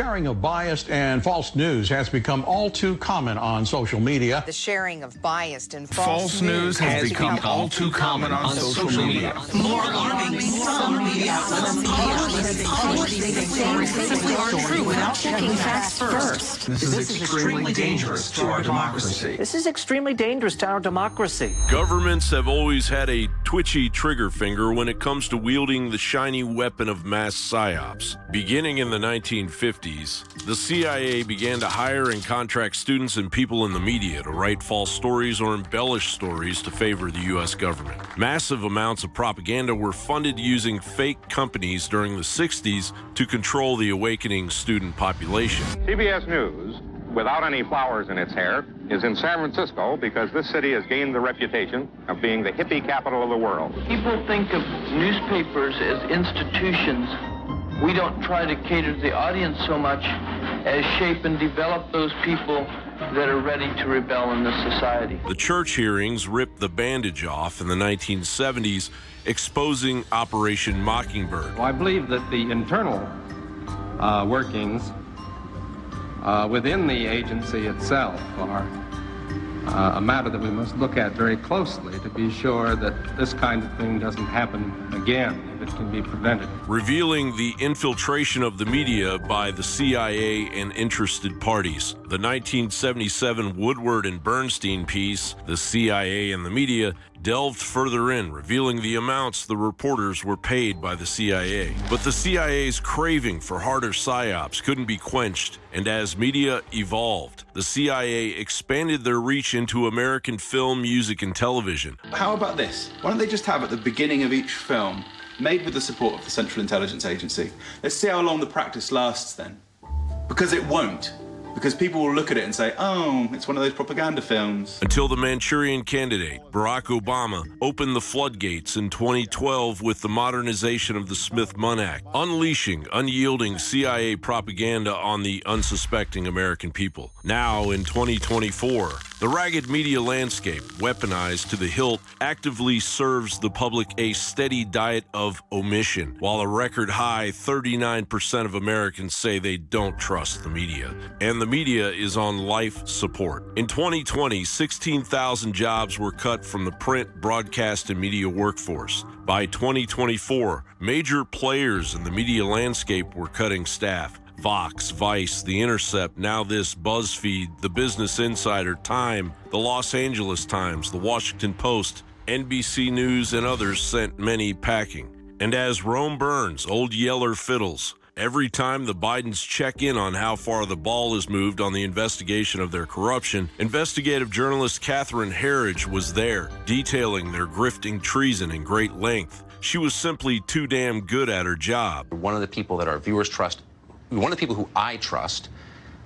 sharing of biased and false news has become all too common on social media. The sharing of biased and false, false news has, has become, become all too common on, on social, social media. media. More alarming, some media outlets publish things are true without checking facts first. This is extremely dangerous to our democracy. This is extremely dangerous to our democracy. Governments have always had a twitchy trigger finger when it comes to wielding the shiny weapon of mass psyops. Beginning in the 1950s, the CIA began to hire and contract students and people in the media to write false stories or embellish stories to favor the U.S. government. Massive amounts of propaganda were funded using fake companies during the 60s to control the awakening student population. CBS News without any flowers in its hair, is in San Francisco because this city has gained the reputation of being the hippie capital of the world. People think of newspapers as institutions we don't try to cater to the audience so much as shape and develop those people that are ready to rebel in this society. The Church hearings ripped the bandage off in the 1970s, exposing Operation Mockingbird. Well, I believe that the internal uh, workings uh, within the agency itself are uh, a matter that we must look at very closely to be sure that this kind of thing doesn't happen again if it can be prevented. Revealing the infiltration of the media by the CIA and interested parties. The 1977 Woodward and Bernstein piece, The CIA and the Media, delved further in, revealing the amounts the reporters were paid by the CIA. But the CIA's craving for harder psyops couldn't be quenched, and as media evolved, the CIA expanded their reach into American film, music, and television. How about this? Why don't they just have at the beginning of each film, made with the support of the Central Intelligence Agency, let's see how long the practice lasts then. Because it won't because people will look at it and say, oh, it's one of those propaganda films. Until the Manchurian candidate, Barack Obama, opened the floodgates in 2012 with the modernization of the Smith-Mundt Act, unleashing unyielding CIA propaganda on the unsuspecting American people. Now, in 2024, the ragged media landscape, weaponized to the hilt, actively serves the public a steady diet of omission, while a record high 39% of Americans say they don't trust the media. And the media is on life support. In 2020, 16,000 jobs were cut from the print, broadcast, and media workforce. By 2024, major players in the media landscape were cutting staff. Vox, Vice, The Intercept, Now This, BuzzFeed, The Business Insider, Time, The Los Angeles Times, The Washington Post, NBC News, and others sent many packing. And as Rome burns, Old Yeller fiddles. Every time the Bidens check in on how far the ball is moved on the investigation of their corruption, investigative journalist Catherine Herridge was there, detailing their grifting treason in great length. She was simply too damn good at her job. One of the people that our viewers trust one of the people who I trust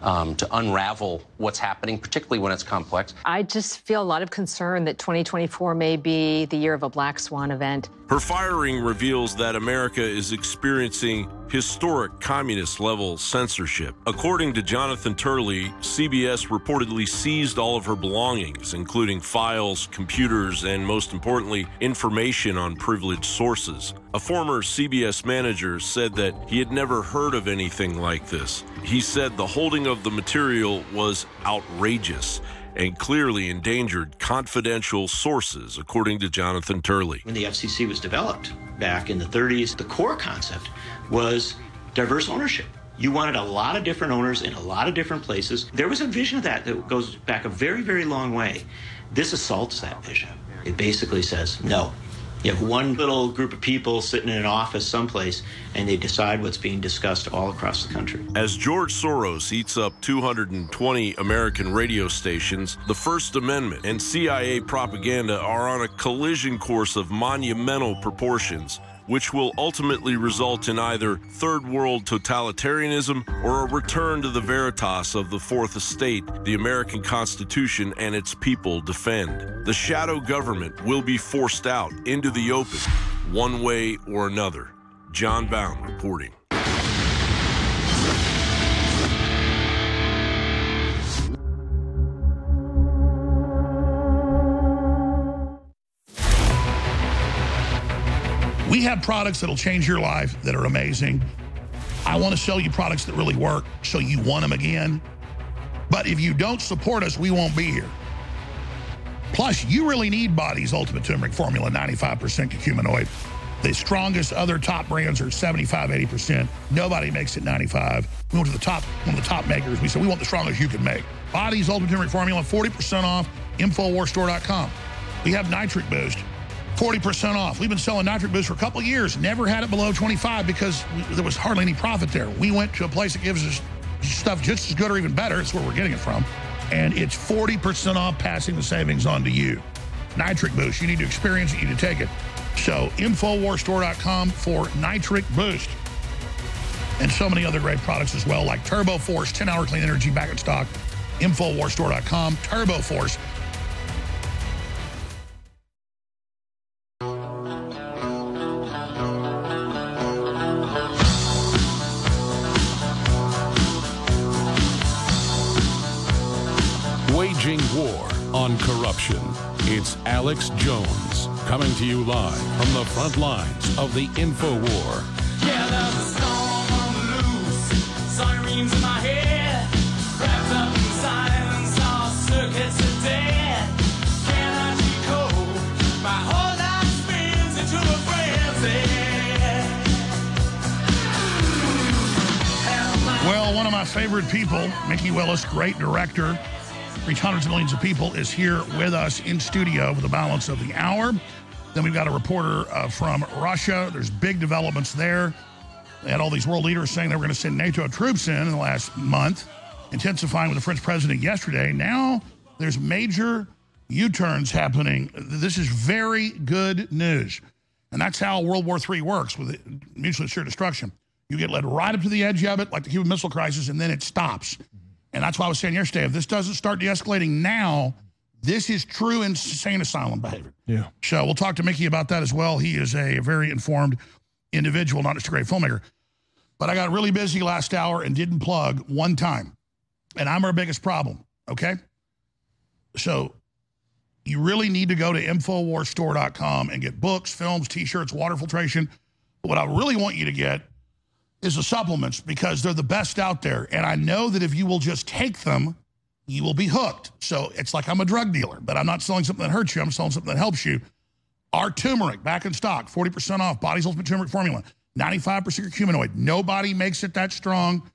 um, to unravel what's happening, particularly when it's complex. I just feel a lot of concern that 2024 may be the year of a black swan event. Her firing reveals that America is experiencing historic communist level censorship. According to Jonathan Turley, CBS reportedly seized all of her belongings, including files, computers, and most importantly, information on privileged sources. A former CBS manager said that he had never heard of anything like this. He said the holding of the material was outrageous and clearly endangered confidential sources, according to Jonathan Turley. When the FCC was developed back in the 30s, the core concept was diverse ownership. You wanted a lot of different owners in a lot of different places. There was a vision of that that goes back a very, very long way. This assaults that vision. It basically says, no, you have one little group of people sitting in an office someplace and they decide what's being discussed all across the country. As George Soros eats up 220 American radio stations, the First Amendment and CIA propaganda are on a collision course of monumental proportions which will ultimately result in either third world totalitarianism or a return to the veritas of the Fourth Estate the American Constitution and its people defend. The shadow government will be forced out into the open, one way or another. John Bowne reporting. We have products that'll change your life that are amazing. I want to sell you products that really work so you want them again. But if you don't support us, we won't be here. Plus, you really need Body's Ultimate Turmeric Formula, 95% curcuminoid. The strongest other top brands are 75, 80%. Nobody makes it 95. We went to the top, one of the top makers. We said, we want the strongest you can make. Body's Ultimate Turmeric Formula, 40% off, InfoWarsStore.com. We have Nitric Boost, 40% off. We've been selling Nitric Boost for a couple years. Never had it below 25 because there was hardly any profit there. We went to a place that gives us stuff just as good or even better. It's where we're getting it from. And it's 40% off passing the savings on to you. Nitric Boost. You need to experience it. You need to take it. So InfoWarsStore.com for Nitric Boost. And so many other great products as well, like Turbo Force, 10-hour clean energy back in stock. InfoWarsStore.com. Turbo Force. Corruption. It's Alex Jones coming to you live from the front lines of the info war. Yeah, there's a storm on the loose. Sirens in my head. Wrapped up in silence, all circuits are dead. Cannot decode. My whole life spins into a frenzy. Well, one of my favorite people, Mikki Willis, great director, reach hundreds of millions of people, is here with us in studio for the balance of the hour. Then we've got a reporter uh, from Russia. There's big developments there. They had all these world leaders saying they were going to send NATO troops in in the last month, intensifying with the French president yesterday. Now there's major U-turns happening. This is very good news. And that's how World War III works with mutually assured destruction. You get led right up to the edge of it, like the Cuban Missile Crisis, and then it stops. And that's why I was saying yesterday, if this doesn't start de-escalating now, this is true insane asylum behavior. Yeah. So we'll talk to Mikki about that as well. He is a very informed individual, not just a great filmmaker. But I got really busy last hour and didn't plug one time. And I'm our biggest problem, okay? So you really need to go to InfoWarsStore.com and get books, films, t-shirts, water filtration. But what I really want you to get is the supplements because they're the best out there. And I know that if you will just take them, you will be hooked. So it's like I'm a drug dealer, but I'm not selling something that hurts you. I'm selling something that helps you. Our turmeric back in stock, 40% off, Body's Ultimate Turmeric Formula, 95% curcuminoid. Nobody makes it that strong.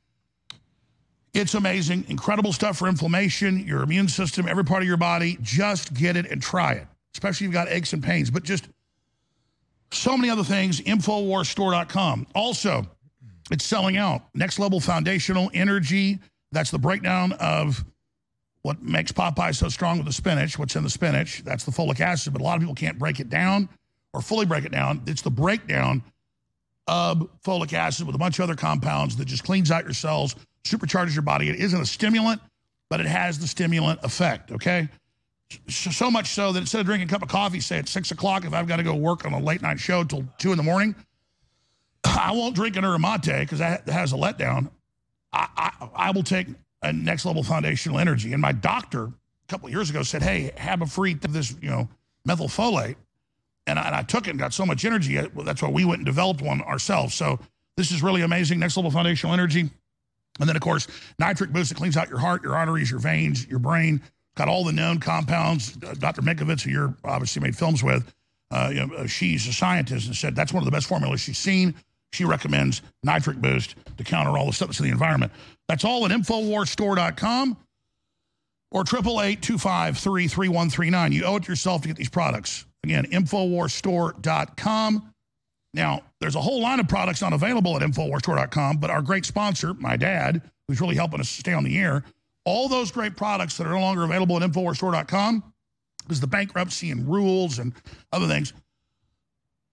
It's amazing. Incredible stuff for inflammation, your immune system, every part of your body. Just get it and try it, especially if you've got aches and pains. But just so many other things, InfoWarsStore.com. Also, it's selling out. Next level foundational energy. That's the breakdown of what makes Popeye so strong with the spinach, what's in the spinach. That's the folic acid, but a lot of people can't break it down or fully break it down. It's the breakdown of folic acid with a bunch of other compounds that just cleans out your cells, supercharges your body. It isn't a stimulant, but it has the stimulant effect, okay? So, much so that instead of drinking a cup of coffee, say at 6 o'clock, if I've got to go work on a late night show till 2 in the morning, I won't drink an Uramate because that has a letdown. I, I, I will take a next level foundational energy. And my doctor a couple years ago said, hey, have a free of this, you know, methylfolate. And I, and I took it and got so much energy. That's why we went and developed one ourselves. So this is really amazing. Next level foundational energy. And then, of course, nitric boost. It cleans out your heart, your arteries, your veins, your brain. Got all the known compounds. Uh, Dr. Mikovits, who you're obviously made films with, uh, you know, she's a scientist and said that's one of the best formulas she's seen. She recommends nitric boost to counter all the stuff that's in the environment. That's all at InfoWarsStore.com or 888-253-3139. You owe it to yourself to get these products. Again, InfoWarsStore.com. Now, there's a whole line of products not available at InfoWarsStore.com, but our great sponsor, my dad, who's really helping us stay on the air, all those great products that are no longer available at InfoWarsStore.com, because the bankruptcy and rules and other things,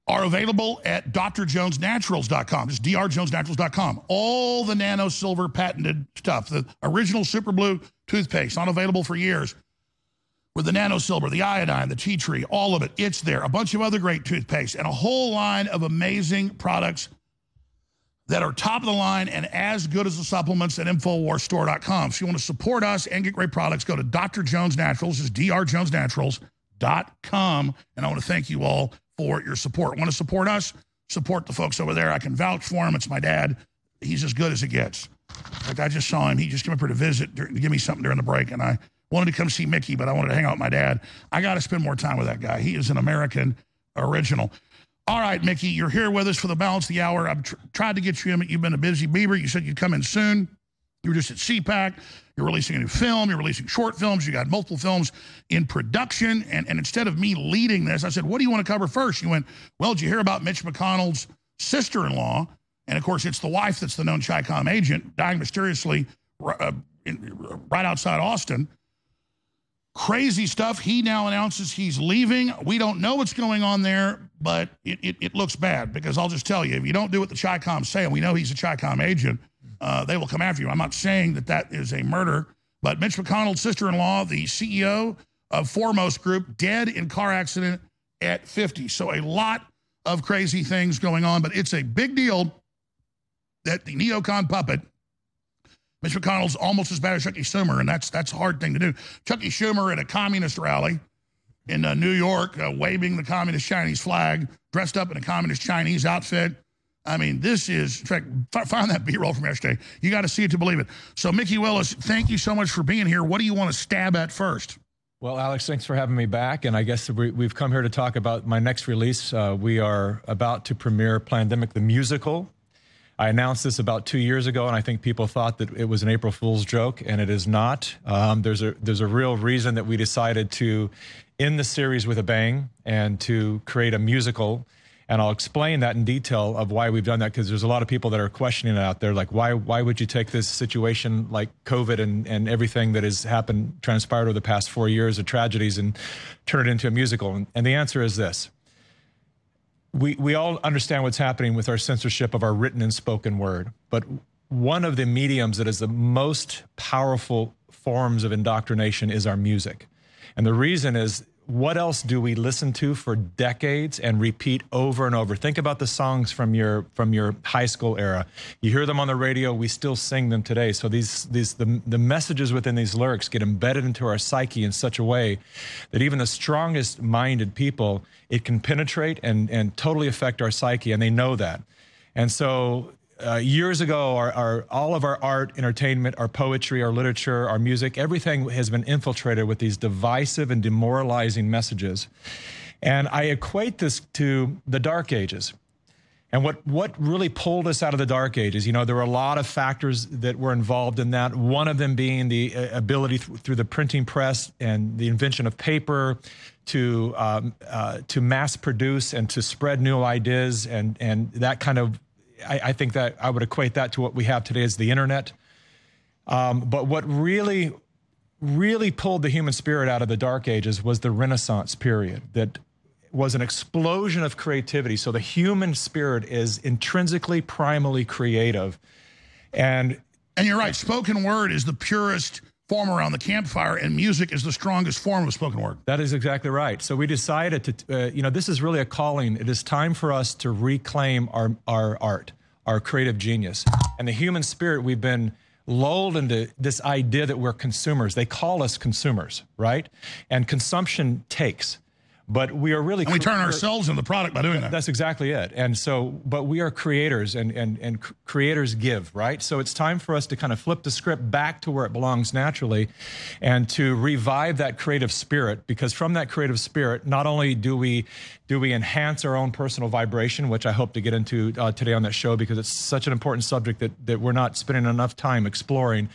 are available at drjonesnaturals.com. Just drjonesnaturals.com. All the nano silver patented stuff, the original super blue toothpaste, not available for years, with the nano silver, the iodine, the tea tree, all of it. It's there. A bunch of other great toothpaste and a whole line of amazing products that are top of the line and as good as the supplements at InfoWarsStore.com. So you want to support us and get great products, go to Dr. Jones Naturals, is drjonesnaturals.com. And I want to thank you all for your support. Want to support us? Support the folks over there. I can vouch for him. It's my dad. he's as good as it gets. Like I just saw him. He just came up here to visit, to give me something during the break, and I wanted to come see Mikki, but I wanted to hang out with my dad. I got to spend more time with that guy. He is an American original. All right, Mikki, you're here with us for the balance of the hour. I've tr- tried to get you in, but you've been a busy beaver. You said you'd come in soon. You were just at CPAC. You're releasing a new film. You're releasing short films. You got multiple films in production. And, and instead of me leading this, I said, What do you want to cover first? You went, Well, did you hear about Mitch McConnell's sister in law? And of course, it's the wife that's the known CHICOM agent, dying mysteriously uh, in, right outside Austin. Crazy stuff. He now announces he's leaving. We don't know what's going on there, but it, it, it looks bad because I'll just tell you if you don't do what the CHICOM say, and we know he's a CHICOM agent, uh, they will come after you. I'm not saying that that is a murder, but Mitch McConnell's sister in law, the CEO of Foremost Group, dead in car accident at 50. So a lot of crazy things going on, but it's a big deal that the neocon puppet Mitch McConnell's almost as bad as Chucky Schumer, and that's that's a hard thing to do. Chucky Schumer at a communist rally in uh, New York, uh, waving the communist Chinese flag, dressed up in a communist Chinese outfit. I mean, this is, in fact, find that B roll from yesterday. You got to see it to believe it. So, Mikki Willis, thank you so much for being here. What do you want to stab at first? Well, Alex, thanks for having me back. And I guess we, we've come here to talk about my next release. Uh, we are about to premiere Plandemic the Musical. I announced this about two years ago, and I think people thought that it was an April Fool's joke, and it is not. Um, there's a there's a real reason that we decided to end the series with a bang and to create a musical. And I'll explain that in detail of why we've done that because there's a lot of people that are questioning it out there, like why why would you take this situation like COVID and and everything that has happened transpired over the past four years of tragedies and turn it into a musical? And, and the answer is this we, we all understand what's happening with our censorship of our written and spoken word. But one of the mediums that is the most powerful forms of indoctrination is our music. And the reason is what else do we listen to for decades and repeat over and over? Think about the songs from your from your high school era. You hear them on the radio we still sing them today. So these these the, the messages within these lyrics get embedded into our psyche in such a way that even the strongest minded people it can penetrate and and totally affect our psyche and they know that. And so uh, years ago, our, our, all of our art, entertainment, our poetry, our literature, our music, everything has been infiltrated with these divisive and demoralizing messages. And I equate this to the Dark Ages. And what, what really pulled us out of the Dark Ages, you know, there were a lot of factors that were involved in that. One of them being the uh, ability th- through the printing press and the invention of paper to um, uh, to mass produce and to spread new ideas and and that kind of I, I, think that I would equate that to what we have today as the internet. Um, but what really, really pulled the human spirit out of the dark ages was the Renaissance period that was an explosion of creativity. So the human spirit is intrinsically, primally creative. And and you're right, spoken word is the purest form around the campfire, and music is the strongest form of spoken word. That is exactly right. So we decided to, uh, you know, this is really a calling. It is time for us to reclaim our, our art, our creative genius. And the human spirit, we've been lulled into this idea that we're consumers. They call us consumers, right? And consumption takes. But we are really and we turn ourselves into the product by doing that. That's exactly it. And so, but we are creators, and and and creators give, right? So it's time for us to kind of flip the script back to where it belongs naturally, and to revive that creative spirit. Because from that creative spirit, not only do we do we enhance our own personal vibration, which I hope to get into uh, today on that show, because it's such an important subject that that we're not spending enough time exploring.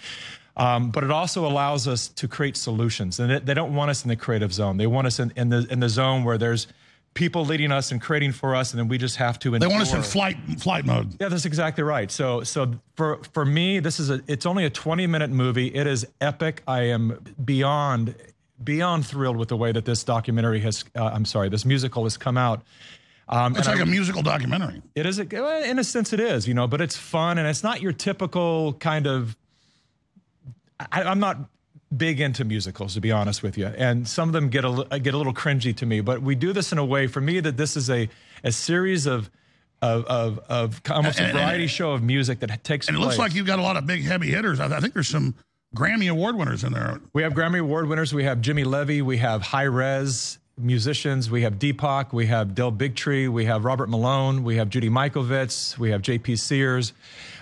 Um, but it also allows us to create solutions. And they, they, don't want us in the creative zone. They want us in, in, the in the zone where there's people leading us and creating for us, and then we just have to. They want us in flight flight mode. Yeah, that's exactly right. So so for for me, this is a it's only a 20 minute movie. It is epic. I am beyond beyond thrilled with the way that this documentary has. Uh, I'm sorry, this musical has come out. Um, it's like I, a musical documentary. It is, a, in a sense, it is, you know, but it's fun and it's not your typical kind of I, I'm not big into musicals, to be honest with you, and some of them get a get a little cringy to me. But we do this in a way, for me, that this is a a series of of of, of almost a variety and, show of music that takes. And it place. looks like you've got a lot of big heavy hitters. I, I think there's some Grammy Award winners in there. We have Grammy Award winners. We have Jimmy Levy. We have Hi-Rez. Musicians. We have Deepak, we have Del Bigtree, we have Robert Malone, we have Judy Mikovits, we have J.P. Sears.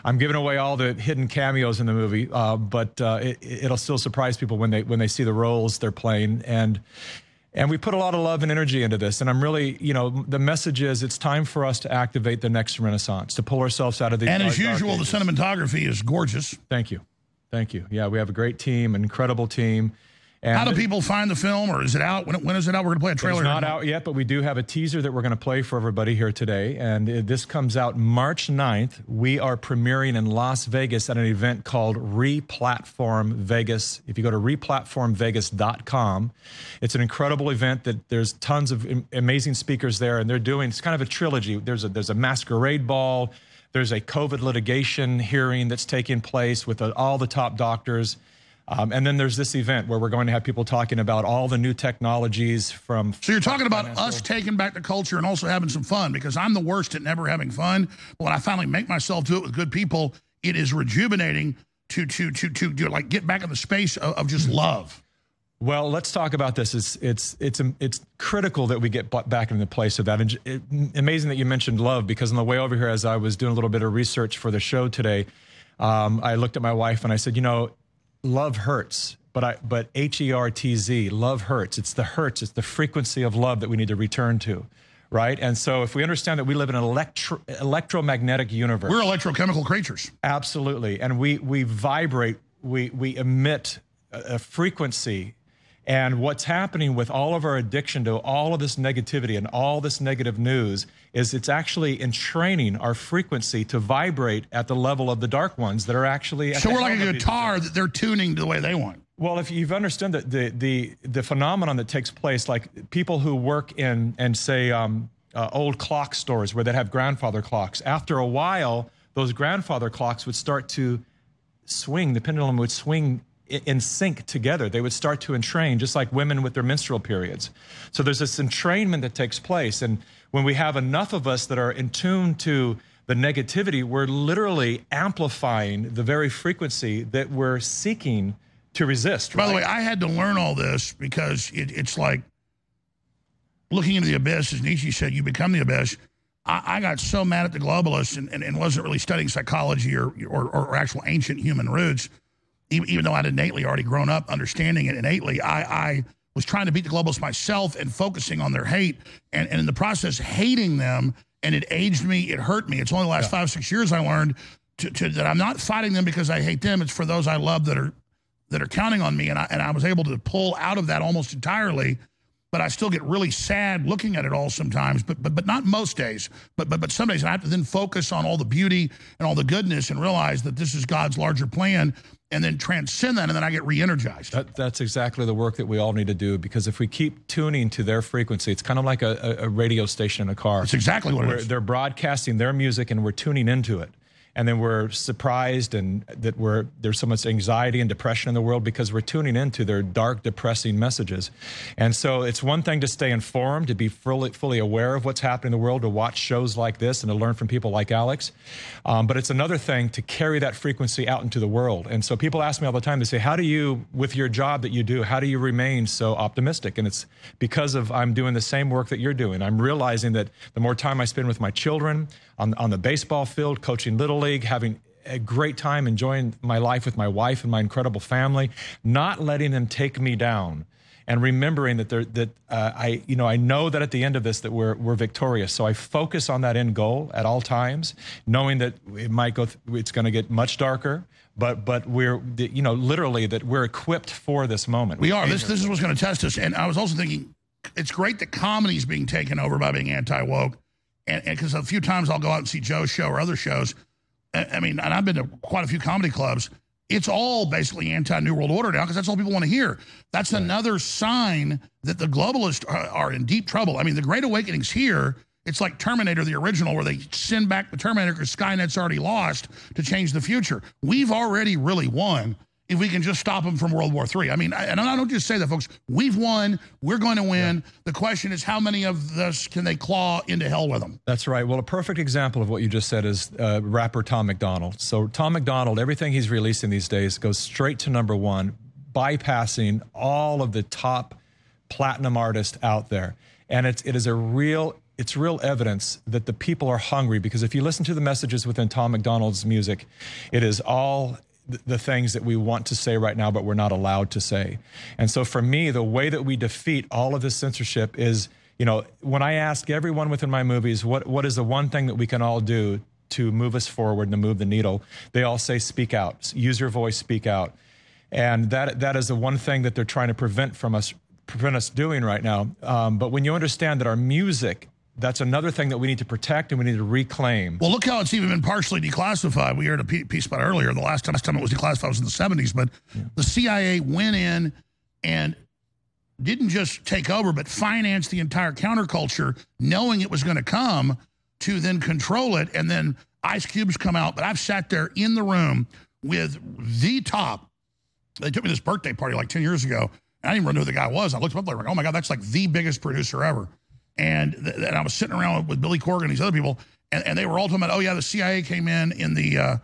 I'm giving away all the hidden cameos in the movie, uh, but uh, it, it'll still surprise people when they when they see the roles they're playing and. And we put a lot of love and energy into this. And I'm really, you know, the message is it's time for us to activate the next renaissance, to pull ourselves out of the And as usual, the cinematography is gorgeous. Thank you. Thank you. Yeah, we have a great team, an incredible team. And How do people find the film, or is it out? When, when is it out? We're going to play a trailer. It's not out yet, but we do have a teaser that we're going to play for everybody here today. And this comes out March 9th. We are premiering in Las Vegas at an event called Replatform Vegas. If you go to replatformvegas.com, it's an incredible event that there's tons of amazing speakers there, and they're doing it's kind of a trilogy. There's a there's a masquerade ball. There's a COVID litigation hearing that's taking place with uh, all the top doctors. Um, and then there's this event where we're going to have people talking about all the new technologies from. So you're talking about us taking back the culture and also having some fun because I'm the worst at never having fun. But when I finally make myself do it with good people, it is rejuvenating to to to to, to like get back in the space of, of just love. Well, let's talk about this. It's it's it's it's critical that we get back into the place of that. And it, amazing that you mentioned love because on the way over here, as I was doing a little bit of research for the show today, um, I looked at my wife and I said, you know, love hurts, but I but H E R T Z, love hurts. It's the hurts. It's the frequency of love that we need to return to, right? And so if we understand that we live in an electro, electromagnetic universe, We're electrochemical creatures. Absolutely, and we we vibrate, we we emit a, a frequency, and what's happening with all of our addiction to all of this negativity and all this negative news is it's actually entraining our frequency to vibrate at the level of the dark ones that are actually. at So the we're like a guitar that they're tuning to the way they want. well, if you've understood that the the the phenomenon that takes place, like people who work in and say um, uh, old clock stores where they have grandfather clocks, after a while, those grandfather clocks would start to swing. The pendulum would swing in sync together. They would start to entrain, just like women with their menstrual periods. So there's this entrainment that takes place, and when we have enough of us that are in tune to the negativity, we're literally amplifying the very frequency that we're seeking to resist. By the way, I had to learn all this because it, it's like looking into the abyss, as Nietzsche said, you become the abyss. I, I got so mad at the globalists and, and, and wasn't really studying psychology or, or, or actual ancient human roots, even, though I'd innately already grown up understanding it innately. I, I was trying to beat the globalists myself and focusing on their hate, and, and in the process, hating them. And it aged me, it hurt me. It's only the last five, six years I learned to, to, that I'm not fighting them because I hate them. It's for those I love that are that are counting on me, and I and I was able to pull out of that almost entirely. But I still get really sad looking at it all sometimes, but but but not most days. But but but some days I have to then focus on all the beauty and all the goodness and realize that this is God's larger plan, and then transcend that, and then I get re-energized. That, that's exactly the work that we all need to do because if we keep tuning to their frequency, it's kind of like a, a, radio station in a car. That's exactly what it Where is. They're broadcasting their music and we're tuning into it. And then we're surprised and that we're there's so much anxiety and depression in the world because we're tuning into their dark, depressing messages. And so it's one thing to stay informed, to be fully fully aware of what's happening in the world, to watch shows like this and to learn from people like Alex. Um, but it's another thing to carry that frequency out into the world. And so people ask me all the time, they say, How do you, with your job that you do, how do you remain so optimistic? And it's because of I'm doing the same work that you're doing. I'm realizing that the more time I spend with my children on, on the baseball field, coaching Little League, having a great time enjoying my life with my wife and my incredible family, not letting them take me down and remembering that there that uh, I you know I know that at the end of this that we're we're victorious. So I focus on that end goal at all times, knowing that it might go th- it's going to get much darker, but but we're you know literally that we're equipped for this moment. We are. This this is what's going to test us. And I was also thinking, it's great that comedy's being taken over by being anti woke, and because a few times I'll go out and see Joe's show or other shows. I mean, and I've been to quite a few comedy clubs. It's all basically anti New World Order now because that's all people want to hear. That's another sign that the globalists are, are in deep trouble. I mean, the Great Awakening's here. It's like Terminator, the original, where they send back the Terminator because Skynet's already lost to change the future. We've already really won if we can just stop them from World War III. I mean, I- and I don't just say that, folks. We've won. We're going to win. The question is, how many of us can they claw into hell with them? That's right. Well, a perfect example of what you just said is uh, rapper Tom MacDonald. So Tom MacDonald, everything he's releasing these days goes straight to number one, bypassing all of the top platinum artists out there. And it's, it is a real, it's real evidence that the people are hungry because if you listen to the messages within Tom MacDonald's music, it is all the things that we want to say right now, but we're not allowed to say. And so for me, the way that we defeat all of this censorship is, you know, when I ask everyone within my movies, what, what is the one thing that we can all do to move us forward and to move the needle, they all say, speak out, use your voice, speak out. And that, that is the one thing that they're trying to prevent from us, prevent us doing right now. Um, but when you understand that our music, that's another thing that we need to protect and we need to reclaim. Well, look how it's even been partially declassified. We heard a piece about earlier. The last time, last time it was declassified was in the 70s, but the CIA went in and didn't just take over, but financed the entire counterculture, knowing it was going to come to then control it. And then Ice Cubes come out. But I've sat there in the room with the top. They took me to this birthday party like 10 years ago. I didn't even know who the guy was. I looked him up like, oh my God, that's like the biggest producer ever. And, th- and I was sitting around with Billy Corgan and these other people, and, and they were all talking about, oh yeah, the CIA came in in the uh,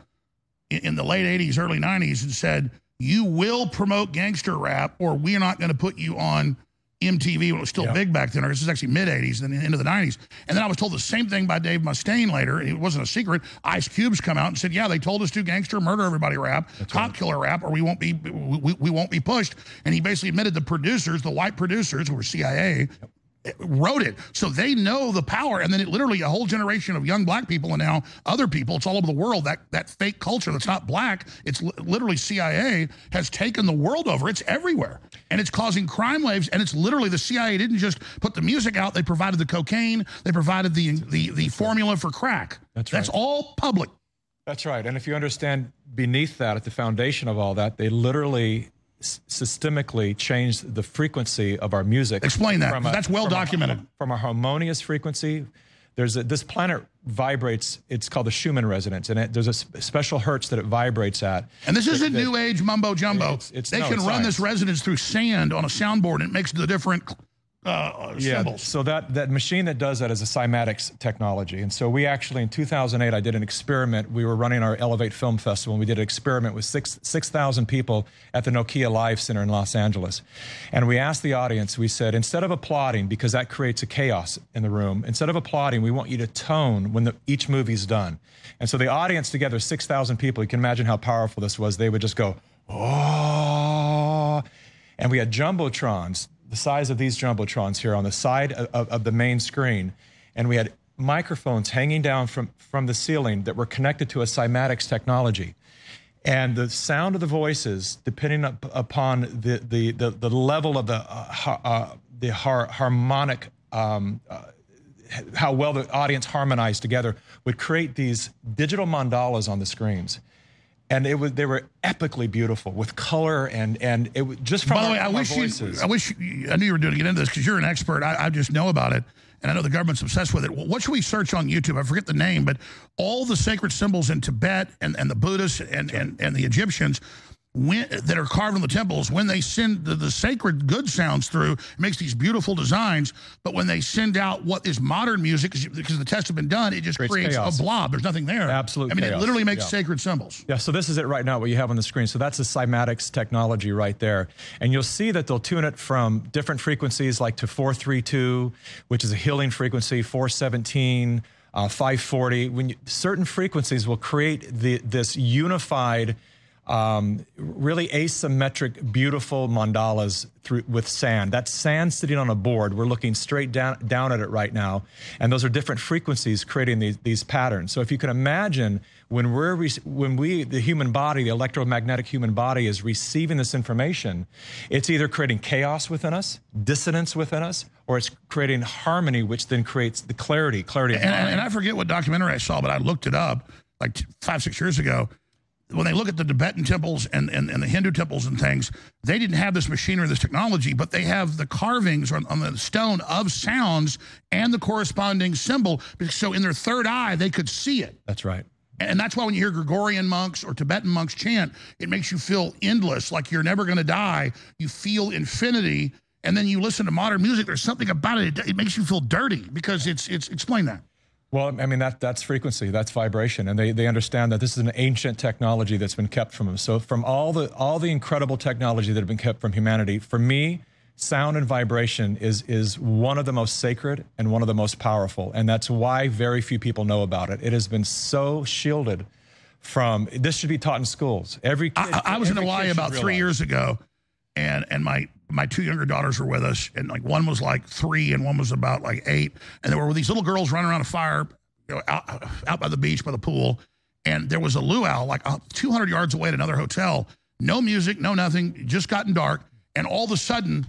in, in the late 80s, early 90s and said, you will promote gangster rap or we're not going to put you on MTV when it was still big back then, or this is actually mid 80s and into the 90s. And then I was told the same thing by Dave Mustaine later. It wasn't a secret. Ice Cube's come out and said, yeah, they told us to gangster murder everybody rap, cop killer rap, or we won't be we, we won't be pushed. And he basically admitted the producers, the white producers who were CIA, wrote it. So they know the power. And then it literally a whole generation of young black people and now other people, it's all over the world. That that fake culture that's not black, it's literally CIA has taken the world over. It's everywhere. And it's causing crime waves. And it's literally the CIA didn't just put the music out, they provided the cocaine, they provided the the, the formula for crack. That's right. That's all public. That's right. And if you understand beneath that, at the foundation of all that, they literally systemically changed the frequency of our music. Explain that, 'cause that's well from a- documented. from a harmonious frequency. There's a, this planet vibrates. It's called the Schumann resonance, and it, there's a special hertz that it vibrates at. And this isn't That- new age mumbo jumbo. It's- it's- they no, can run this resonance through sand on a soundboard and it makes the different uh, Yeah, symbols. so that, that machine that does that is a cymatics technology. And so we actually, in 2008, I did an experiment. We were running our Elevate Film Festival, and we did an experiment with six 6,000 people at the Nokia Live Center in Los Angeles. And we asked the audience, we said, instead of applauding, because that creates a chaos in the room, instead of applauding, we want you to tone when the, each movie's done. And so the audience together, 6,000 people, you can imagine how powerful this was. They would just go, oh. And we had jumbotrons, the size of these jumbotrons here on the side of, of, of the main screen. And we had microphones hanging down from, from the ceiling that were connected to a cymatics technology. And the sound of the voices, depending up, upon the, the, the, the level of the, uh, har- uh, the har- harmonic, um, uh, how well the audience harmonized together, would create these digital mandalas on the screens. And it was, they were epically beautiful with color and, and it was just from By the our, way, I wish you, I wish you, I knew you were doing to get into this because you're an expert. I, I just know about it, and I know the government's obsessed with it. What should we search on YouTube? I forget the name, but all the sacred symbols in Tibet and, and the Buddhists and, and, and the Egyptians when, that are carved in the temples, when they send the, the sacred good sounds through, it makes these beautiful designs. But when they send out what is modern music, because- the tests have been done, it just Creates creates chaos. a blob. There's nothing there. Absolutely. I mean, it literally makes Yeah. sacred symbols. Yeah, so this is it right now, what you have on the screen. So that's the cymatics technology right there. And you'll see that they'll tune it from different frequencies like to 432, which is a healing frequency, 417, uh, 540. When you, certain frequencies will create the, this unified, um, really asymmetric, beautiful mandalas through, with sand. That's sand sitting on a board. We're looking straight down, down at it right now. And those are different frequencies creating these, these patterns. So if you can imagine when we're re- when we the human body the electromagnetic human body is receiving this information it's either creating chaos within us dissonance within us or it's creating harmony which then creates the clarity clarity and, and I forget what documentary I saw, but I looked it up like five, six years ago. When they look at the Tibetan temples and, and, and the Hindu temples and things, they didn't have this machinery, this technology, but they have the carvings on, on the stone of sounds and the corresponding symbol. So in their third eye, they could see it. that's right And that's why when you hear Gregorian monks or Tibetan monks chant, it makes you feel endless, like you're never going to die. You feel infinity. And then you listen to modern music, there's something about it, it, it makes you feel dirty because it's, it's, explain that. Well, I mean that that's frequency, that's vibration, and they, they understand that this is an ancient technology that's been kept from them. So from all the all the incredible technology that have been kept from humanity, for me sound and vibration is is one of the most sacred and one of the most powerful, and that's why very few people know about it. It has been so shielded from. This should be taught in schools. Every kid, I, I was in Hawaii about three years ago, and and my my two younger daughters were with us, and like one was like three, and one was about like eight, and there were these little girls running around a fire, you know, out out by the beach by the pool, and there was a luau like uh, 200 yards away at another hotel. No music, no nothing. Just gotten dark, and all of a sudden,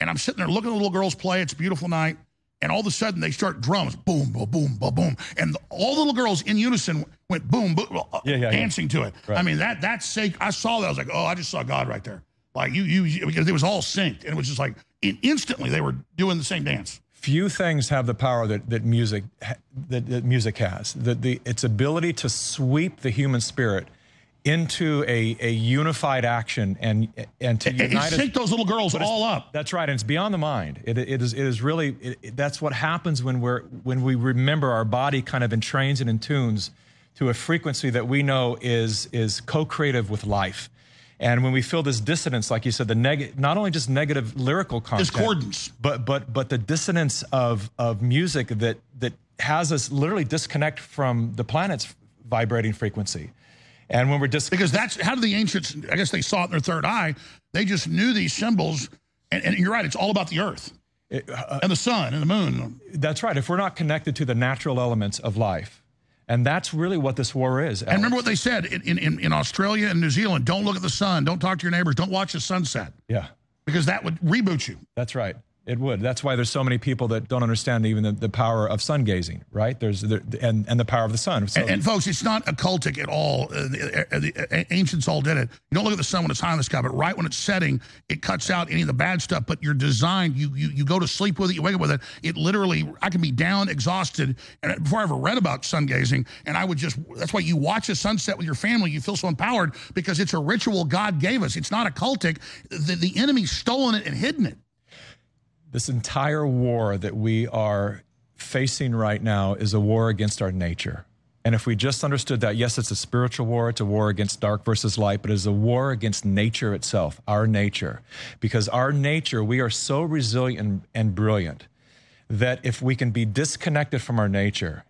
and I'm sitting there looking at the little girls play. It's a beautiful night. And all of a sudden, they start drums, boom, boom, boom, boom, boom, and the, all the little girls in unison went boom, boom, Yeah, yeah, yeah. dancing to it. Right. I mean, that that's sake. I saw that. I was like, oh, I just saw God right there. Like you, you, because it was all synced, and it was just like in, instantly they were doing the same dance. few things have the power that, that music ha- that, that music has. The, the its ability to sweep the human spirit into a, a unified action and and to It, it unite synced those little girls all up. That's right, and it's beyond the mind. It, it is it is really it, it- that's what happens when we're when we remember our body kind of entrains and intunes to a frequency that we know is is co-creative with life. And when we feel this dissonance, like you said, the neg- not only just negative lyrical content, Discordance. but but but the dissonance of of music that that has us literally disconnect from the planet's vibrating frequency. And when we're dis- because that's how do the ancients? I guess they saw it in their third eye. They just knew these symbols, and, and you're right. It's all about the earth uh, and the sun and the moon. That's right. If we're not connected to the natural elements of life, and that's really what this war is. And remember what they said in, in, in Australia and New Zealand: don't look at the sun, don't talk to your neighbors, don't watch the sunset, Yeah, because that would reboot you. that's right. It would. That's why there's so many people that don't understand even the, the power of sun gazing, right? There's the, and and the power of the sun. So, And, and folks, it's not occultic at all. Uh, the, uh, the ancients all did it. You don't look at the sun when it's high in the sky, but right when it's setting, it cuts out any of the bad stuff. But you're designed. You you you go to sleep with it. You wake up with it. It literally, I can be down, exhausted, and before I ever read about sun gazing, and I would just. That's why you watch a sunset with your family. You feel so empowered because it's a ritual God gave us. It's not occultic. The the enemy's stolen it and hidden it. This entire war that we are facing right now is a war against our nature. And if we just understood that, yes, it's a spiritual war, it's a war against dark versus light, but it's a war against nature itself, our nature. Because our nature, we are so resilient and, brilliant that if we can be disconnected from our nature,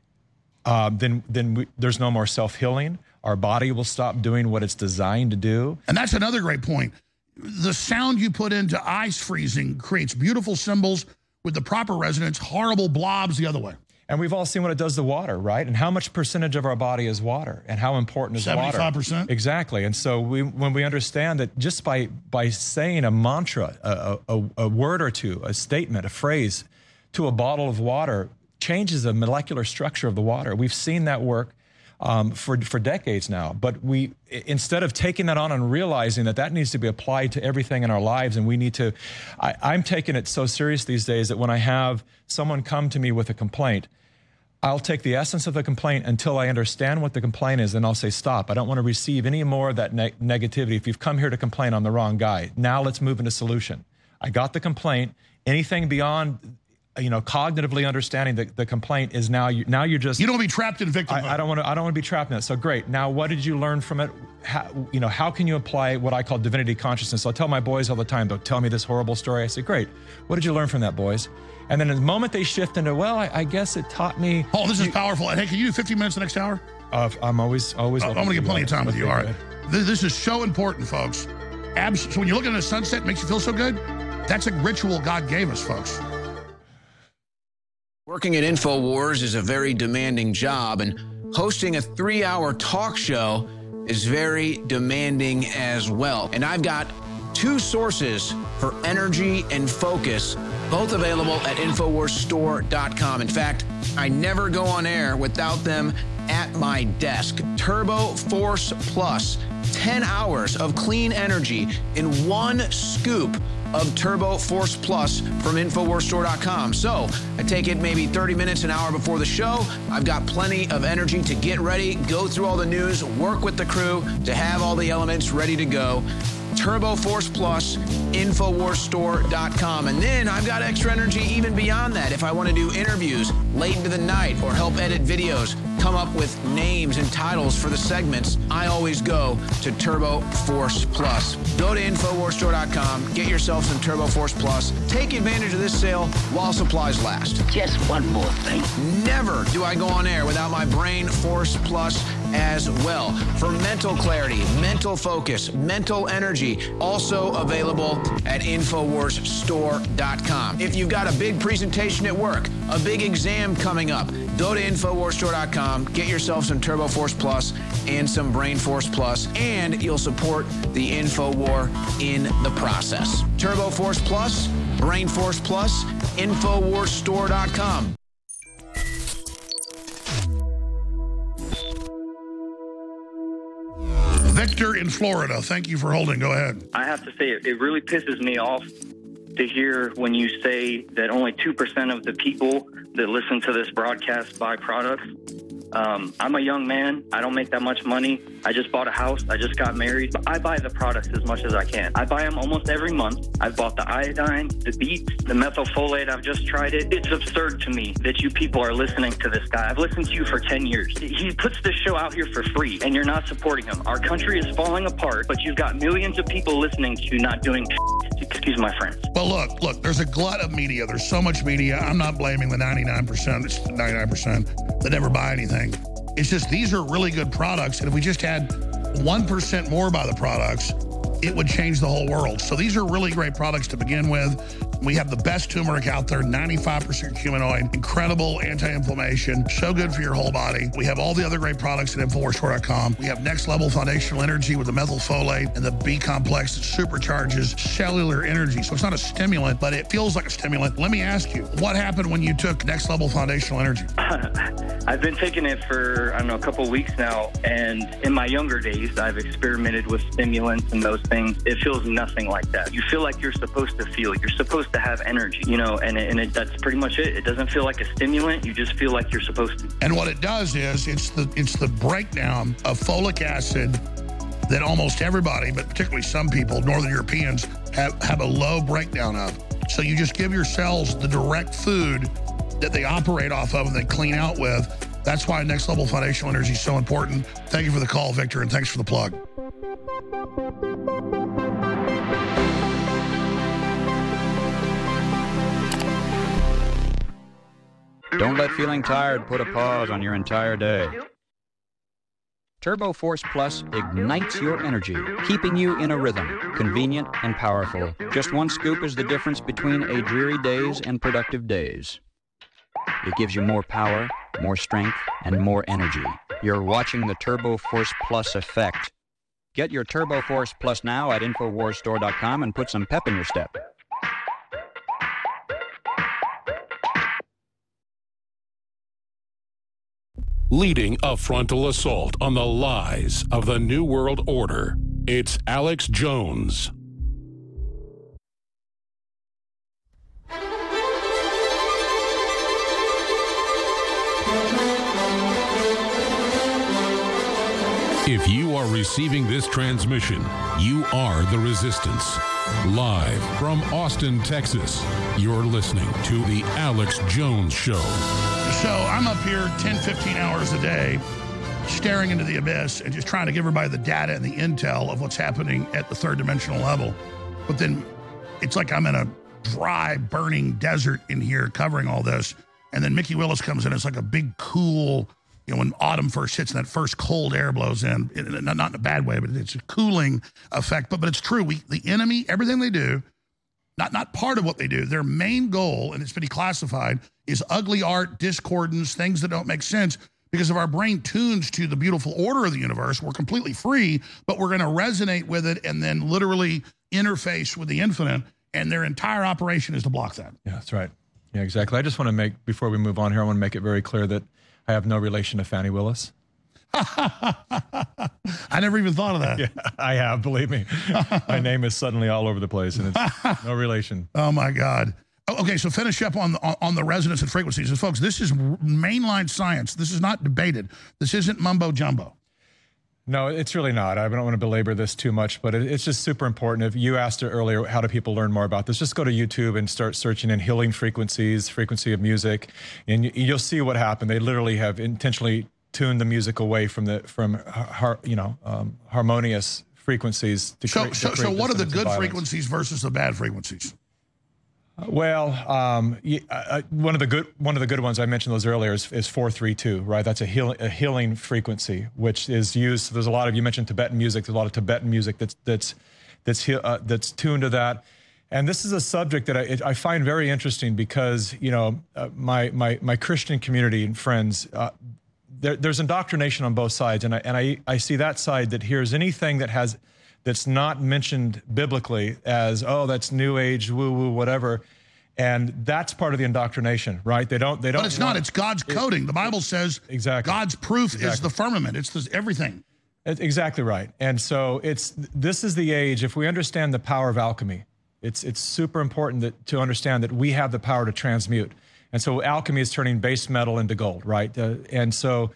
uh, then, then we, there's no more self healing. Our body will stop doing what it's designed to do. And that's another great point. The sound you put into ice freezing creates beautiful symbols with the proper resonance, horrible blobs the other way. And we've all seen what it does to water, right? And how much percentage of our body is water, and how important is water? 75%? Exactly. And so we, when we understand that just by by saying a mantra, a, a, a word or two, a statement, a phrase, to a bottle of water changes the molecular structure of the water. We've seen that work um, for for decades now. But we instead of taking that on and realizing that that needs to be applied to everything in our lives, and we need to, I, I'm taking it so serious these days that when I have someone come to me with a complaint. I'll take the essence of the complaint until I understand what the complaint is, and I'll say, stop. I don't want to receive any more of that ne- negativity. If you've come here to complain, I'm the wrong guy. Now let's move into solution. I got the complaint. Anything beyond, you know, cognitively understanding the, the complaint is now you, now you're just You don't want to be trapped in victim I, I don't want to. I don't want to be trapped in it. So great. Now, what did you learn from it? How, you know, how can you apply what I call divinity consciousness? I tell my boys all the time. They'll tell me this horrible story. I say, great. What did you learn from that, boys? And then the moment they shift into, well, I, I guess it taught me. Oh, this is powerful. Hey, can you do 15 minutes the next hour? Uh, I'm always always. Oh, I'm going to get plenty of time with you. All right. This, this is so important, folks. Abs- so when you're looking at a sunset, it makes you feel so good. That's a ritual God gave us, folks. Working at InfoWars is a very demanding job, and hosting a three hour talk show is very demanding as well. And I've got two sources for energy and focus, both available at InfoWarsStore.com. In fact, I never go on air without them at my desk. Turbo Force Plus, 10 hours of clean energy in one scoop of Turbo Force Plus from InfoWarsStore.com. So I take it maybe 30 minutes, an hour before the show. I've got plenty of energy to get ready, go through all the news, work with the crew to have all the elements ready to go. Turbo Force Plus, InfoWarsStore.com. And then I've got extra energy even beyond that. If I want to do interviews late into the night or help edit videos, come up with names and titles for the segments, I always go to Turbo Force Plus. Go to InfoWarsStore.com, get yourself some Turbo Force Plus. Take advantage of this sale while supplies last. Just one more thing. Never do I go on air without my Brain Force Plus as well. For mental clarity, mental focus, mental energy, also available at InfoWarsStore.com. If you've got a big presentation at work, a big exam coming up, go to InfoWarsStore.com, get yourself some Turbo Force Plus and some Brain Force Plus, and you'll support the InfoWar in the process. Turbo Force Plus, Brain Force Plus, InfoWarsStore.com. Victor in Florida, thank you for holding. Go ahead. I have to say, it, really pisses me off to hear when you say that only 2% of the people that listen to this broadcast buy products. Um, I'm a young man. I don't make that much money. I just bought a house. I just got married. But I buy the products as much as I can. I buy them almost every month. I've bought the iodine, the beets, the methylfolate. I've just tried it. It's absurd to me that you people are listening to this guy. I've listened to you for 10 years. He puts this show out here for free, and you're not supporting him. Our country is falling apart, but you've got millions of people listening to you not doing excuse my friends. Well, look, look, there's a glut of media. There's so much media. I'm not blaming the 99%, it's the 99% that never buy anything. It's just these are really good products. And if we just had 1% more by the products, it would change the whole world. So these are really great products to begin with. We have the best turmeric out there, 95% curcuminoid, incredible anti-inflammation, so good for your whole body. We have all the other great products at InfoWarsStore.com. We have next level foundational energy with the methylfolate and the B complex that supercharges cellular energy. So it's not a stimulant, but it feels like a stimulant. Let me ask you, what happened when you took next level foundational energy? I've been taking it for, I don't know, a couple weeks now. And in my younger days, I've experimented with stimulants and those things. It feels nothing like that. You feel like you're supposed to feel. You're supposed to have energy, you know, and, and it, that's pretty much it. It doesn't feel like a stimulant. You just feel like you're supposed to. And what it does is it's the it's the breakdown of folic acid that almost everybody, but particularly some people, Northern Europeans, have, have a low breakdown of. So you just give your cells the direct food that they operate off of and they clean out with. That's why next level foundational energy is so important. Thank you for the call, Victor, and thanks for the plug. Don't let feeling tired put a pause on your entire day. Turbo Force Plus ignites your energy, keeping you in a rhythm, convenient and powerful. Just one scoop is the difference between a dreary days and productive days. It gives you more power, more strength, and more energy. You're watching the Turbo Force Plus effect. Get your Turbo Force Plus now at InfoWarsStore.com and put some pep in your step. Leading a frontal assault on the lies of the New World Order, it's Alex Jones. If you are receiving this transmission, you are the resistance. Live from Austin, Texas, you're listening to The Alex Jones Show. So I'm up here 10, 15 hours a day staring into the abyss and just trying to give everybody the data and the intel of what's happening at the third dimensional level. But then it's like I'm in a dry, burning desert in here covering all this. And then Mikki Willis comes in. It's like a big, cool, you know, when autumn first hits and that first cold air blows in, it- not, not in a bad way, but it's a cooling effect. But, but it's true. We, the enemy, everything they do, not not part of what they do. Their main goal, and it's been declassified, is ugly art, discordance, things that don't make sense. Because if our brain tunes to the beautiful order of the universe, we're completely free, but we're going to resonate with it and then literally interface with the infinite. And their entire operation is to block that. Yeah, that's right. Yeah, exactly. I just want to make, before we move on here, I want to make it very clear that I have no relation to Fani Willis. I never even thought of that. Yeah, I have, believe me. My name is suddenly all over the place, and it's no relation. Oh my God. Oh, Okay, so finish up on the, on- on the resonance and frequencies. And folks, this is mainline science. This is not debated. This isn't mumbo jumbo. No, it's really not. I don't want to belabor this too much, but it, it's just super important. If you asked earlier, how do people learn more about this? Just go to YouTube and start searching in healing frequencies, frequency of music, and you, you'll see what happened. They literally have intentionally tune the music away from the from har, you know um, harmonious frequencies. To So, create, to so, so what are the good violence. frequencies versus the bad frequencies? Well, um, uh, uh, one of the good one of the good ones I mentioned those earlier is, is four three two. Right, that's a, heal, a healing frequency, which is used. There's a lot of you mentioned Tibetan music. There's a lot of Tibetan music that's that's that's uh, that's tuned to that. And this is a subject that I, I find very interesting because you know uh, my my my Christian community and friends. Uh, there, there's indoctrination on both sides, and I and I, I see that side that hears anything that has that's not mentioned biblically as oh that's New Age woo woo whatever, and that's part of the indoctrination, right? They don't they don't. But it's not. It's God's coding. The Bible says exactly God's proof is the firmament. It's the, everything. That's Exactly right. And so it's this is the age. If we understand the power of alchemy, it's it's super important that, to understand that we have the power to transmute. And so alchemy is turning base metal into gold, right? Uh, and so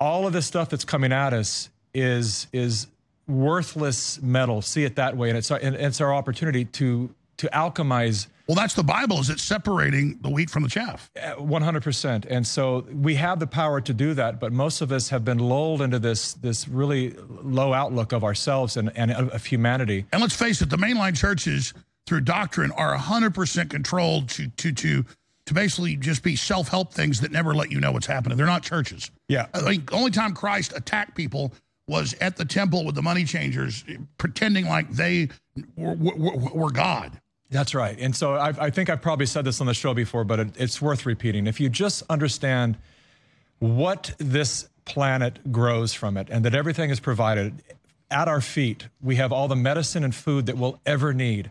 all of the stuff that's coming at us is is worthless metal. See it that way, and it's our, and it's our opportunity to to alchemize Well, that's the Bible. Is it separating the wheat from the chaff? Uh, one hundred percent, and so we have the power to do that. But most of us have been lulled into this this really low outlook of ourselves and, and of humanity. And let's face it, the mainline churches through doctrine are 100% controlled to to to to basically just be self-help things that never let you know what's happening. They're not churches. Yeah. I think only time Christ attacked people was at the temple with the money changers pretending like they were, were, were God. That's right. And so I, I think I've probably said this on the show before, but it, it's worth repeating. If you just understand what this planet grows from it and that everything is provided at our feet, we have all the medicine and food that we'll ever need.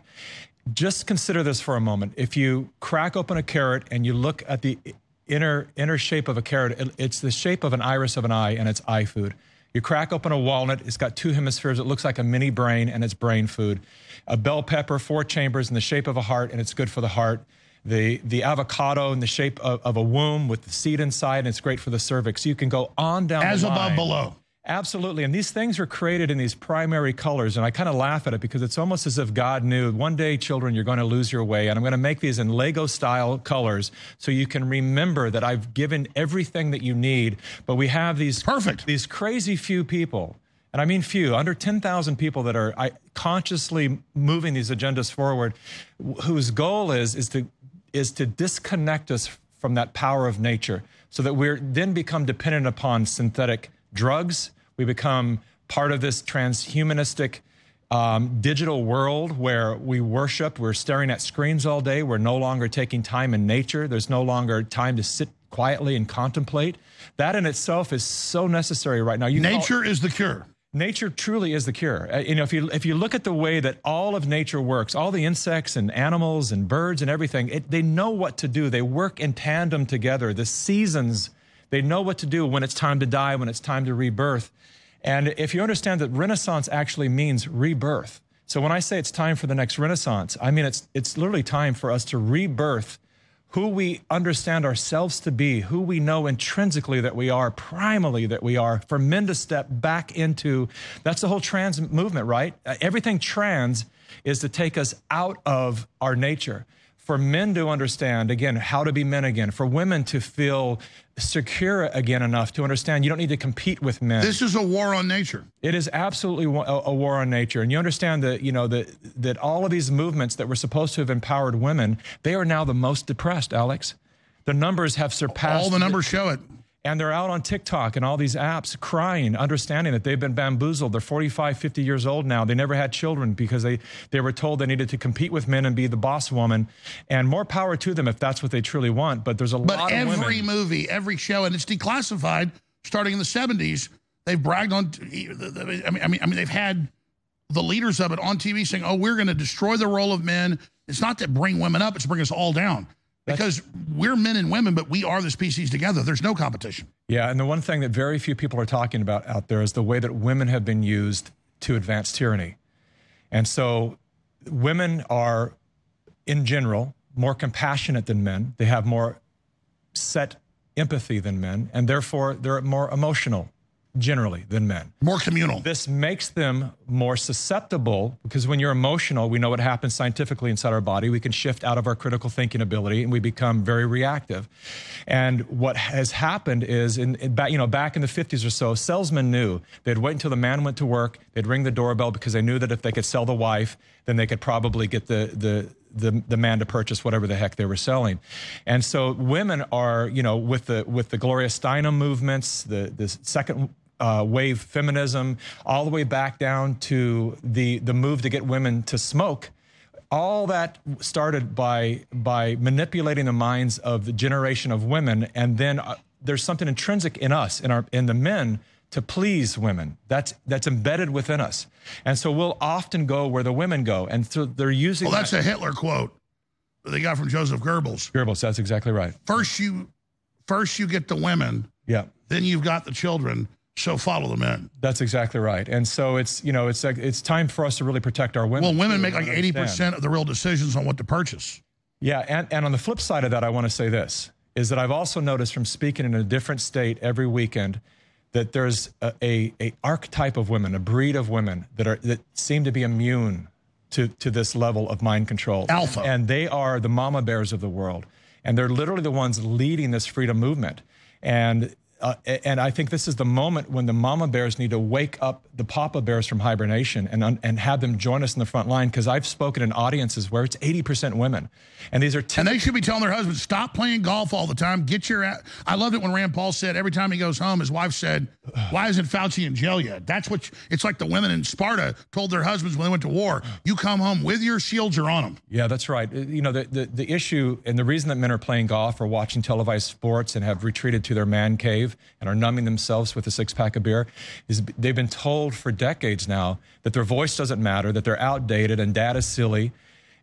Just consider this for a moment. If you crack open a carrot and you look at the inner inner shape of a carrot, it- it's the shape of an iris of an eye and it's eye food. You crack open a walnut, it's got two hemispheres, it looks like a mini brain and it's brain food. A bell pepper, four chambers in the shape of a heart and it's good for the heart. The the avocado in the shape of, of a womb with the seed inside and it's great for the cervix. You can go on down As above, line. below. Absolutely. And these things are created in these primary colors. And I kind of laugh at it because it's almost as if God knew one day, children, you're going to lose your way. And I'm going to make these in Lego style colors so you can remember that I've given everything that you need. But we have these perfect, these crazy few people. And I mean few, under 10,000 people that are I, consciously moving these agendas forward, wh- whose goal is, is to is to disconnect us from that power of nature so that we're then become dependent upon synthetic drugs. We become part of this transhumanistic um, digital world where we worship, we're staring at screens all day, we're no longer taking time in nature, there's no longer time to sit quietly and contemplate. That in itself is so necessary right now. You Nature is the cure. Nature truly is the cure. Uh, you know, if you if you look at the way that all of nature works, all the insects and animals and birds and everything, it, they know what to do. They work in tandem together. The seasons, they know what to do when it's time to die, when it's time to rebirth. And if you understand that Renaissance actually means rebirth. So when I say it's time for the next Renaissance, I mean it's it's literally time for us to rebirth who we understand ourselves to be, who we know intrinsically that we are, primally that we are, for men to step back into. That's the whole trans movement, right? Uh, everything trans is to take us out of our nature. For men to understand, again, how to be men again. For women to feel secure again enough to understand you don't need to compete with men. This is a war on nature. It is absolutely a, a war on nature, and you understand that you know that that all of these movements that were supposed to have empowered women, they are now the most depressed. Alex, the numbers have surpassed. All the numbers show it. And they're out on TikTok and all these apps crying, understanding that they've been bamboozled. They're 45, 50 years old now. They never had children because they, they were told they needed to compete with men and be the boss woman. And more power to them if that's what they truly want. But there's a But lot. But every women. movie, every show, and it's declassified starting in the 70s. They've bragged on, I mean, I mean, I mean, they've had the leaders of it on TV saying, oh, we're going to destroy the role of men. It's not to bring women up, it's to bring us all down. Because we're men and women, but we are the species together. There's no competition. Yeah, and the one thing that very few people are talking about out there is the way that women have been used to advance tyranny. And so women are, in general, more compassionate than men. They have more set empathy than men, and therefore they're more emotional generally than men. More communal. This makes them more susceptible because when you're emotional, we know what happens scientifically inside our body. We can shift out of our critical thinking ability and we become very reactive. And what has happened is, in, in back, you know, back in the 50s or so, salesmen knew they'd wait until the man went to work, they'd ring the doorbell because they knew that if they could sell the wife, then they could probably get the the the, the man to purchase whatever the heck they were selling. And so women are, you know, with the with the Gloria Steinem movements, the the second uh, wave feminism, all the way back down to the the move to get women to smoke. All that started by by manipulating the minds of the generation of women, and then uh, there's something intrinsic in us, in our in the men, to please women. That's that's embedded within us, and so we'll often go where the women go, and so they're using. Well, that's that- a Hitler quote they got from Joseph Goebbels. Goebbels. That's exactly right. First you, first you get the women, Yeah. then you've got the children. So follow the men. That's exactly right. And so it's you know it's like it's time for us to really protect our women. Well, women make like eighty percent of the real decisions on what to purchase. Yeah, and, and on the flip side of that, I want to say this is that I've also noticed from speaking in a different state every weekend that there's a, a, a archetype of women, a breed of women that are that seem to be immune to, to this level of mind control. Alpha. And they are the mama bears of the world. And they're literally the ones leading this freedom movement. And uh, and I think this is the moment when the mama bears need to wake up the papa bears from hibernation and un- and have them join us in the front line because I've spoken in audiences where it's 80% women. And these are And they should be telling their husbands, stop playing golf all the time. Get your. a-" I loved it when Rand Paul said every time he goes home, his wife said, "Why isn't Fauci in jail yet?" That's what it's like. The women in Sparta told their husbands when they went to war, "You come home with your shields or on them." Yeah, that's right. Uh, You know, the, the, the issue and the reason that men are playing golf or watching televised sports and have retreated to their man cave and are numbing themselves with a six pack of beer is they've been told for decades now that their voice doesn't matter, that they're outdated and dad is silly.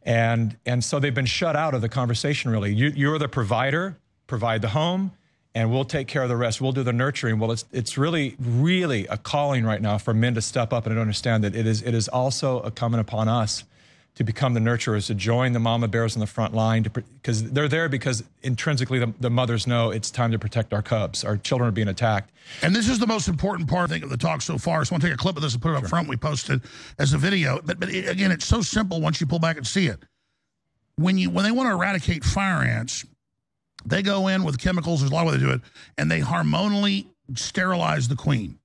And, and so they've been shut out of the conversation, really. You, you're the provider, provide the home, and we'll take care of the rest. We'll do the nurturing. Well, it's, it's really, really a calling right now for men to step up and understand that it is, it is also a coming upon us to become the nurturers, to join the mama bears on the front line, because they're there because intrinsically the, the mothers know it's time to protect our cubs. Our children are being attacked. And this is the most important part, I think, of the talk so far. So I want to take a clip of this and put it up front. We posted as a video. But, but it, again, it's so simple once you pull back and see it. When you when they want to eradicate fire ants, they go in with chemicals. There's a lot of way they do it, and they hormonally sterilize the queen.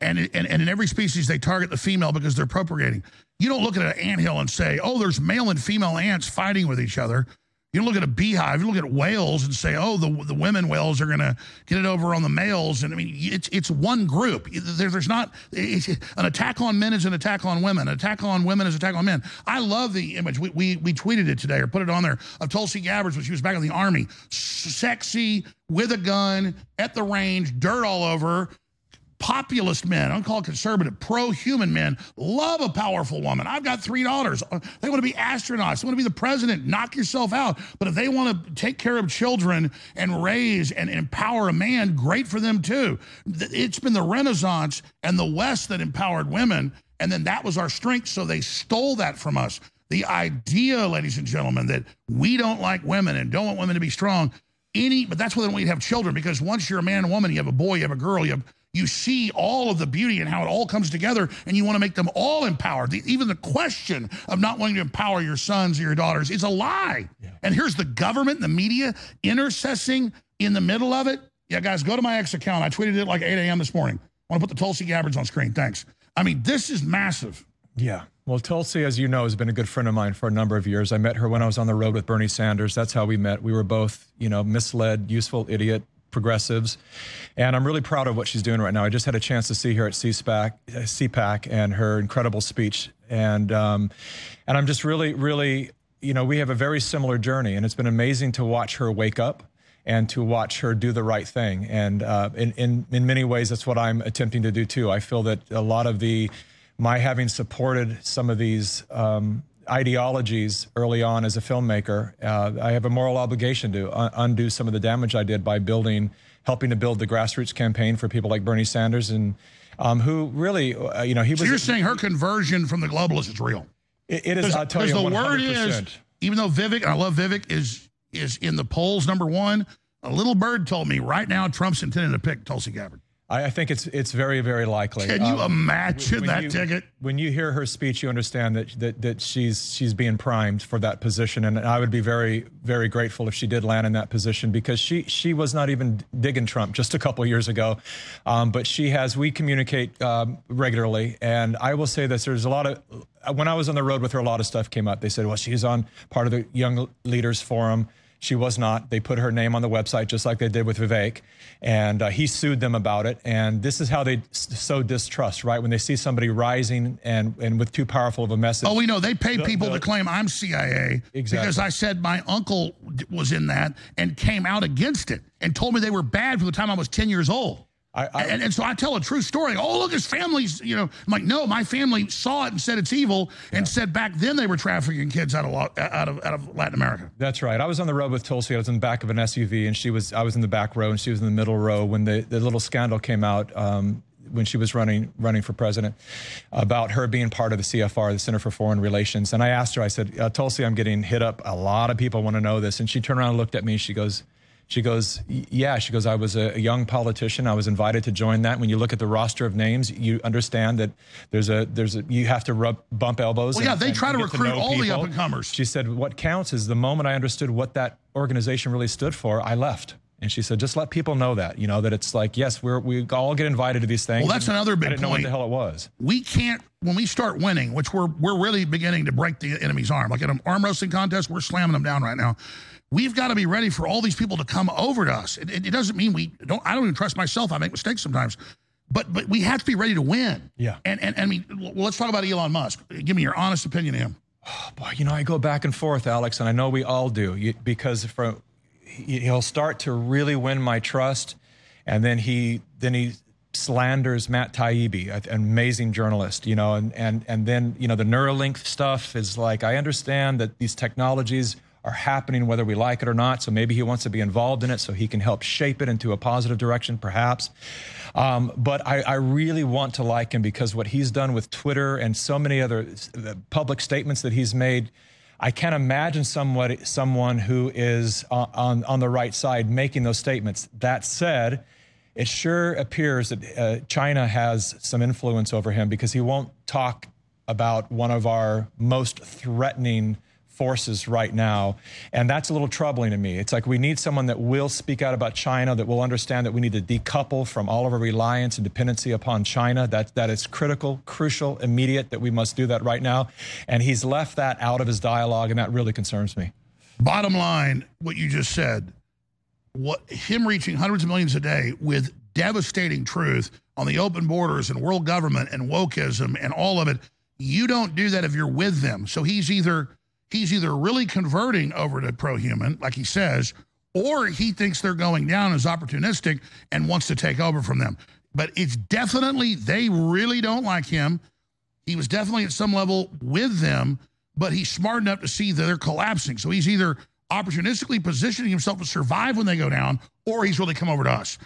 And, and, and in every species, they target the female because they're propagating. You don't look at an anthill and say, oh, there's male and female ants fighting with each other. You don't look at a beehive. You look at whales and say, oh, the, the women whales are going to get it over on the males. And I mean, it's it's one group. There, there's not an attack on men is an attack on women. An attack on women is an attack on men. I love the image. We, we, we tweeted it today or put it on there of Tulsi Gabbard when she was back in the army. Sexy, with a gun, at the range, dirt all over her populist men, I don't call conservative, pro-human men, love a powerful woman. I've got three daughters. Uh, They want to be astronauts. They want to be the president. Knock yourself out. But if they want to take care of children and raise and empower a man, great for them too. It's been the Renaissance and the West that empowered women. And then that was our strength. So they stole that from us. The idea, ladies and gentlemen, that we don't like women and don't want women to be strong. Any, but that's why they don't want you to have children because once you're a man and woman, you have a boy, you have a girl, you have you see all of the beauty and how it all comes together, and you want to make them all empowered. The, even the question of not wanting to empower your sons or your daughters is a lie. And here's the government, and the media intercessing in the middle of it. Yeah, guys, go to my ex account. I tweeted it like 8 a.m. this morning. I want to put the Tulsi Gabbards on screen. Thanks. I mean, this is massive. Yeah. Well, Tulsi, as you know, has been a good friend of mine for a number of years. I met her when I was on the road with Bernie Sanders. That's how we met. We were both, you know, misled, useful idiot progressives. And I'm really proud of what she's doing right now. I just had a chance to see her at CSPAC, CPAC and her incredible speech. And, um, and I'm just really, really, you know, we have a very similar journey. And it's been amazing to watch her wake up and to watch her do the right thing. And uh, in, in, in many ways, that's what I'm attempting to do too. I feel that a lot of the, my having supported some of these um, ideologies early on as a filmmaker, uh, I have a moral obligation to un- undo some of the damage I did by building, helping to build the grassroots campaign for people like Bernie Sanders and um, who really, uh, you know, he So was. you're saying her conversion from the globalists is real? It- it is, I'll tell you, the 100%. word is, even though Vivek, I love Vivek, is is in the polls number one. A little bird told me right now Trump's intending to pick Tulsi Gabbard. I, I think it's it's very very likely. Can you imagine that you, ticket? When you hear her speech, you understand that, that that she's she's being primed for that position, and I would be very very grateful if she did land in that position because she she was not even digging Trump just a couple years ago, um, but she has. We communicate um, regularly, and I will say this: there's a lot of when I was on the road with her, a lot of stuff came up. They said, well, she's on part of the Young Leaders Forum. She was not. They put her name on the website just like they did with Vivek, and uh, he sued them about it. And this is how they sow distrust, right? When they see somebody rising and and with too powerful of a message. Oh, we know they paid The- people the- to claim I'm CIA Exactly. because I said my uncle was in that and came out against it and told me they were bad from the time I was 10 years old. I, and, and so I tell a true story. Oh, look, his family's, you know, I'm like, no, my family saw it and said it's evil and said back then they were trafficking kids out of, out of, out of Latin America. That's right. I was on the road with Tulsi. I was in the back of an SUV, and she was. I was in the back row, and she was in the middle row when the, the little scandal came out um, when she was running running for president about her being part of the CFR, the Center for Foreign Relations. And I asked her. I said, uh, Tulsi, I'm getting hit up. A lot of people want to know this. And she turned around and looked at me. She goes. She goes, yeah. She goes, I was a, young politician. I was invited to join that. When you look at the roster of names, you understand that there's a there's a you have to rub bump elbows. Well, yeah, and- they and try to recruit know all the people. up-and-comers. She said, What counts is the moment I understood what that organization really stood for, I left. And she said, Just let people know that, you know, that it's like, yes, we're, we all get invited to these things. Well, that's And another big I didn't know what the hell it was. we can't when we start winning, which we're we're really beginning to break the enemy's arm. Like in an arm wrestling contest, we're slamming them down right now. We've got to be ready for all these people to come over to us. It, it, it doesn't mean we don't. I don't even trust myself. I make mistakes sometimes, but but we have to be ready to win. Yeah. And and, and I mean, well, let's talk about Elon Musk. Give me your honest opinion of him. Oh, boy, you know, I go back and forth, Alex, and I know we all do, you, because from he- he'll start to really win my trust, and then he then he slanders Matt Taibbi, an amazing journalist, you know, and and and then you know the Neuralink stuff is like I understand that these technologies are happening whether we like it or not, so maybe he wants to be involved in it so he can help shape it into a positive direction, perhaps. Um, but I, I really want to like him because what he's done with Twitter and so many other public statements that he's made. I can't imagine somebody, someone who is on, on, on the right side making those statements. That said, it sure appears that uh, China has some influence over him because he won't talk about one of our most threatening forces right now. And that's a little troubling to me. It's like we need someone that will speak out about China, that will understand that we need to decouple from all of our reliance and dependency upon China. That, that is critical, crucial, immediate, that we must do that right now. And he's left that out of his dialogue, and that really concerns me. Bottom line, what you just said, what him reaching hundreds of millions a day with devastating truth on the open borders and world government and wokeism and all of it, you don't do that if you're with them. So he's either he's either really converting over to pro-human, like he says, or he thinks they're going down as opportunistic and wants to take over from them. But it's definitely they really don't like him. He was definitely at some level with them, but he's smart enough to see that they're collapsing. So he's either opportunistically positioning himself to survive when they go down, or he's really come over to us.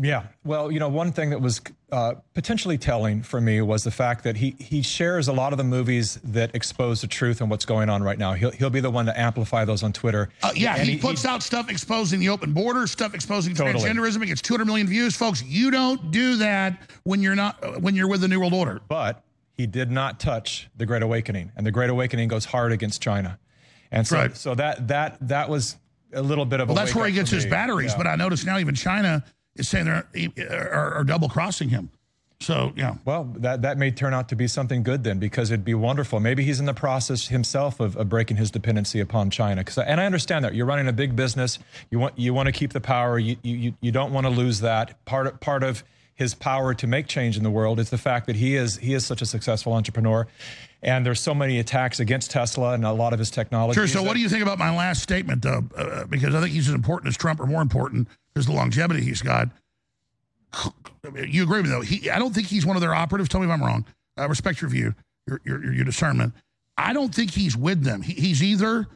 Yeah. Well, you know, one thing that was uh, potentially telling for me was the fact that he he shares a lot of the movies that expose the truth and what's going on right now. He'll he'll be the one to amplify those on Twitter. Uh, yeah, And he, puts out stuff exposing the open border, stuff exposing Totally. transgenderism. It gets 200 million views, folks. You don't do that when you're not uh, when you're with the New World Order. But he did not touch the Great Awakening, and the Great Awakening goes hard against China, and so Right. so that that that was a little bit of Well, a that's where he gets his batteries. Yeah. But I notice now even China is saying they're are, are double crossing him. So yeah. Well, that, that may turn out to be something good then, because it'd be wonderful. Maybe he's in the process himself of, of breaking his dependency upon China. and I understand that you're running a big business. You want you want to keep the power. You you you don't want to lose that. Part of, part of his power to make change in the world is the fact that he is he is such a successful entrepreneur, and there's so many attacks against Tesla and a lot of his technology. Sure. So, what do you think about my last statement, though? Uh, because I think he's as important as Trump, or more important, because the longevity he's got. You agree with me, though? He, I don't think he's one of their operatives. Tell me if I'm wrong. I respect your view, your your, your discernment. I don't think he's with them. He, he's either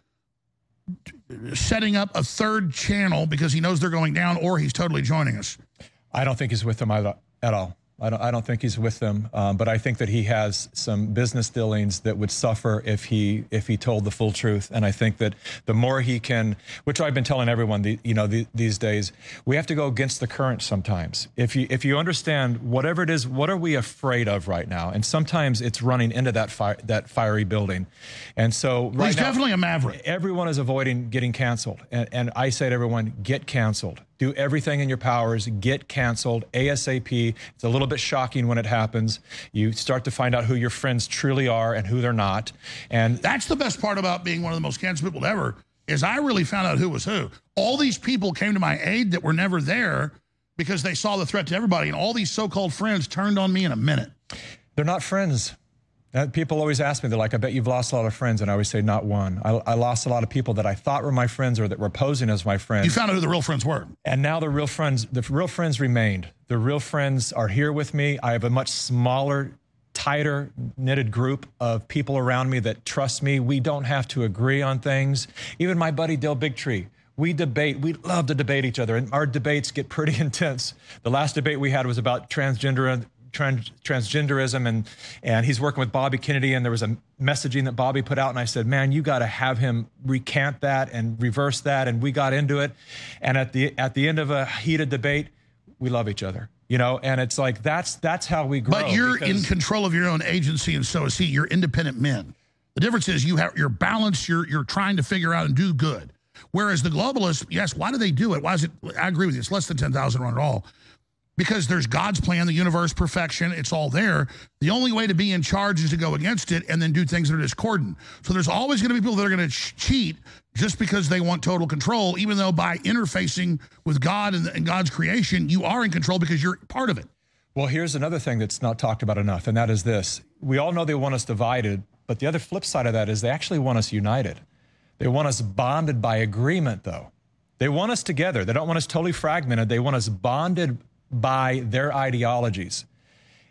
setting up a third channel because he knows they're going down, or he's totally joining us. I don't think he's with them either, at all. I don't, I don't think he's with them, um, but I think that he has some business dealings that would suffer if he if he told the full truth. And I think that the more he can, which I've been telling everyone, the, you know, the, these days, we have to go against the current sometimes. If you if you understand whatever it is, what are we afraid of right now? And sometimes it's running into that fire, that fiery building. And so right he's now, definitely a maverick. Everyone is avoiding getting canceled, and, and I say to everyone, get canceled. Do everything in your powers, get canceled ASAP. It's a little bit shocking when it happens. You start to find out who your friends truly are and who they're not. And That's the best part about being one of the most canceled people ever is I really found out who was who. All these people came to my aid that were never there because they saw the threat to everybody, and all these so-called friends turned on me in a minute. They're not friends. Uh, people always ask me, they're like, I bet you've lost a lot of friends. And I always say, not one. I, I lost a lot of people that I thought were my friends or that were posing as my friends. You found out who the real friends were. And now the real friends, the real friends remained. The real friends are here with me. I have a much smaller, tighter knitted group of people around me that trust me. We don't have to agree on things. Even my buddy Del Bigtree. We debate. We love to debate each other, and our debates get pretty intense. The last debate we had was about transgender trans, transgenderism, and and he's working with Bobby Kennedy, and there was a messaging that Bobby put out, and I said, man, you got to have him recant that and reverse that, and we got into it, and at the at the end of a heated debate, we love each other, you know, and it's like that's that's how we grow. But you're in control of your own agency, and so is he. You're independent men. The difference is you have you're balanced. You're you're trying to figure out and do good. Whereas the globalists, yes, why do they do it? Why is it? I agree with you. It's less than ten thousand run at all, because there's God's plan, the universe, perfection. It's all there. The only way to be in charge is to go against it and then do things that are discordant. So there's always going to be people that are going to ch- cheat just because they want total control, even though by interfacing with God and, and God's creation, you are in control because you're part of it. Well, here's another thing that's not talked about enough, and that is this. We all know they want us divided, but the other flip side of that is they actually want us united. They want us bonded by agreement, though. They want us together. They don't want us totally fragmented. They want us bonded by their ideologies.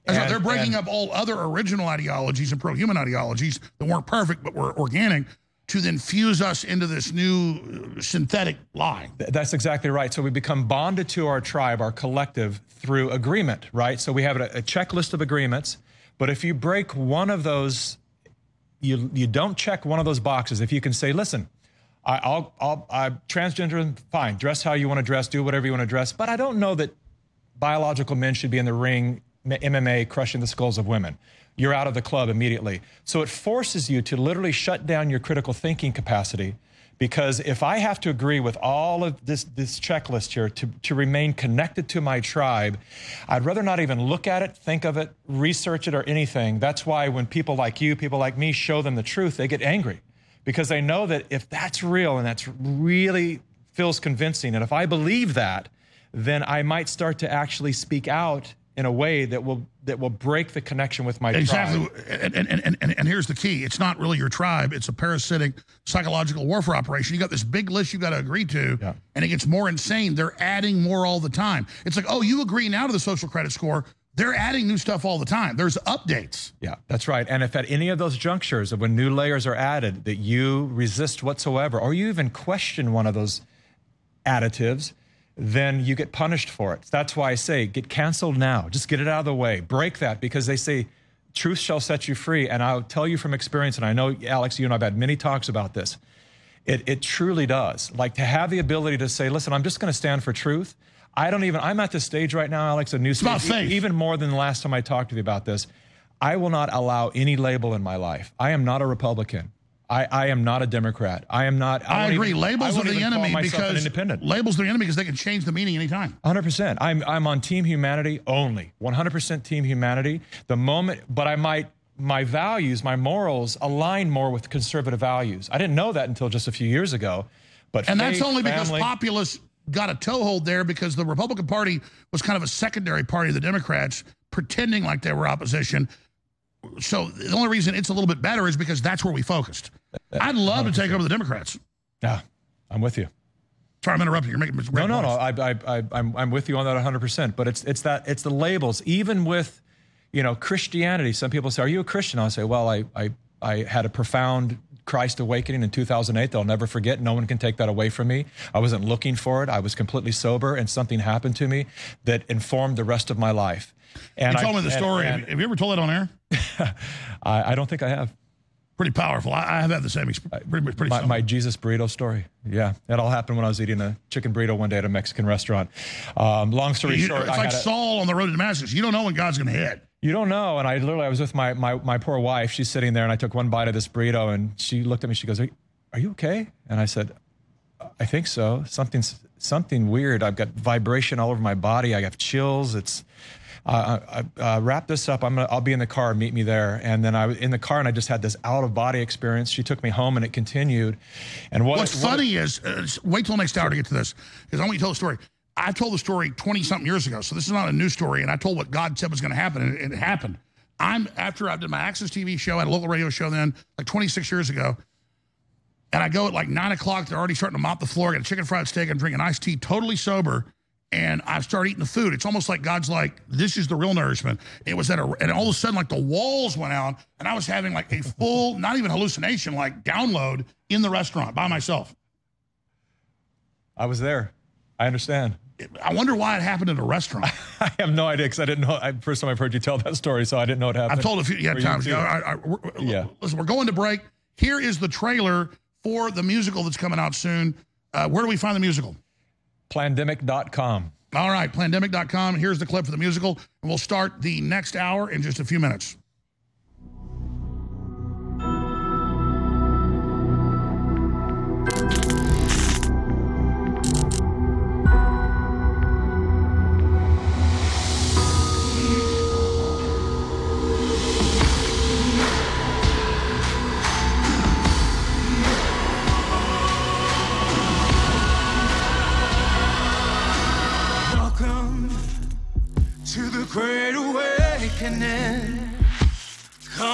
And- They're breaking and- up all other original ideologies and pro-human ideologies that weren't perfect but were organic to then fuse us into this new uh, synthetic lie. That's exactly right. So we become bonded to our tribe, our collective, through agreement, right? So we have a, a checklist of agreements. But if you break one of those, you you don't check one of those boxes. If you can say, listen, I, I'll I'll I'm transgender, fine, dress how you want to dress, do whatever you want to dress, but I don't know that biological men should be in the ring, MMA, crushing the skulls of women. You're out of the club immediately. So it forces you to literally shut down your critical thinking capacity. Because if I have to agree with all of this, this checklist here to, to remain connected to my tribe, I'd rather not even look at it, think of it, research it, or anything. That's why when people like you, people like me, show them the truth, they get angry because they know that if that's real and that's really feels convincing, and if I believe that, then I might start to actually speak out in a way that will that will break the connection with my Exactly. tribe. And, and, and, and, and here's the key. It's not really your tribe. It's a parasitic psychological warfare operation. You got this big list you've got to agree to, and it gets more insane. They're adding more all the time. It's like, oh, you agree now to the social credit score. They're adding new stuff all the time. There's updates. Yeah, that's right. And if at any of those junctures of when new layers are added that you resist whatsoever, or you even question one of those additives, then you get punished for it. That's why I say get canceled now. Just get it out of the way. Break that because they say truth shall set you free. And I'll tell you from experience, and I know, Alex, you and I have had many talks about this. It, it truly does. Like to have the ability to say, listen, I'm just going to stand for truth. I don't even, I'm at the stage right now, Alex, a new about faith. even more than the last time I talked to you about this. I will not allow any label in my life. I am not a Republican. I, I am not a Democrat. I am not. I, won't agree. even- I labels are the enemy because independent. labels are the enemy because they can change the meaning anytime. 100%. I'm I'm on team humanity only. 100% team humanity. The moment but I might my values, my morals align more with conservative values. I didn't know that until just a few years ago. But And that's faith, only because family- populists got a toehold there because the Republican Party was kind of a secondary party of the Democrats, pretending like they were opposition. So the only reason it's a little bit better is because that's where we focused. I'd love to take over the Democrats. Yeah, I'm with you. Sorry, I'm interrupting. You're making No, no, no. I, I, I, I'm, I'm with you on that 100%. But it's, it's that, it's the labels. Even with, you know, Christianity, some people say, "Are you a Christian?" I'll say, "Well, I, I, I had a profound Christ awakening in 2008 that I'll never forget. No one can take that away from me. I wasn't looking for it. I was completely sober, and something happened to me that informed the rest of my life. And you told I, me the story. and have you ever told it on air? I, I don't think I have. Pretty powerful. I, I have had the same experience. Pretty, pretty my, my Jesus burrito story. Yeah, it all happened when I was eating a chicken burrito one day at a Mexican restaurant. Um, long story You- short, it's I like had a- Saul on the road to Damascus. You don't know when God's going to hit. You don't know. And I literally, I was with my, my, my poor wife. She's sitting there, and I took one bite of this burrito, and she looked at me. She goes, "Are you, are you okay?" And I said, "I think so. Something's something weird. I've got vibration all over my body. I have chills. It's." Uh, I, uh, wrap this up. I'm gonna. I'll be in the car. Meet me there. And then I was in the car, and I just had this out of body experience. She took me home, and it continued. And what, What's what- funny is, uh, wait till next hour to get to this, because I want you to tell the story. I told the story 20 something years ago, so this is not a new story. And I told what God said was going to happen, and it, it happened. I'm after I did my Access TV show, I had a local radio show then, like 26 years ago. And I go at like nine o'clock. They're already starting to mop the floor. I got a chicken fried steak. I'm drinking iced tea, totally sober. And I start eating the food. It's almost like God's like, this is the real nourishment. It was at a, and all of a sudden, like the walls went out, and I was having like a full, not even hallucination, like download in the restaurant by myself. I was there. I understand. I wonder why it happened at a restaurant. I have no idea because I didn't know. I, first time I've heard you tell that story, so I didn't know it happened. I've told a few yeah, times. You know, I, I, Yeah. Listen, we're going to break. Here is the trailer for the musical that's coming out soon. Uh, where do we find the musical? Plandemic.com. All right, plandemic.com. Here's the clip for the musical, and we'll start the next hour in just a few minutes.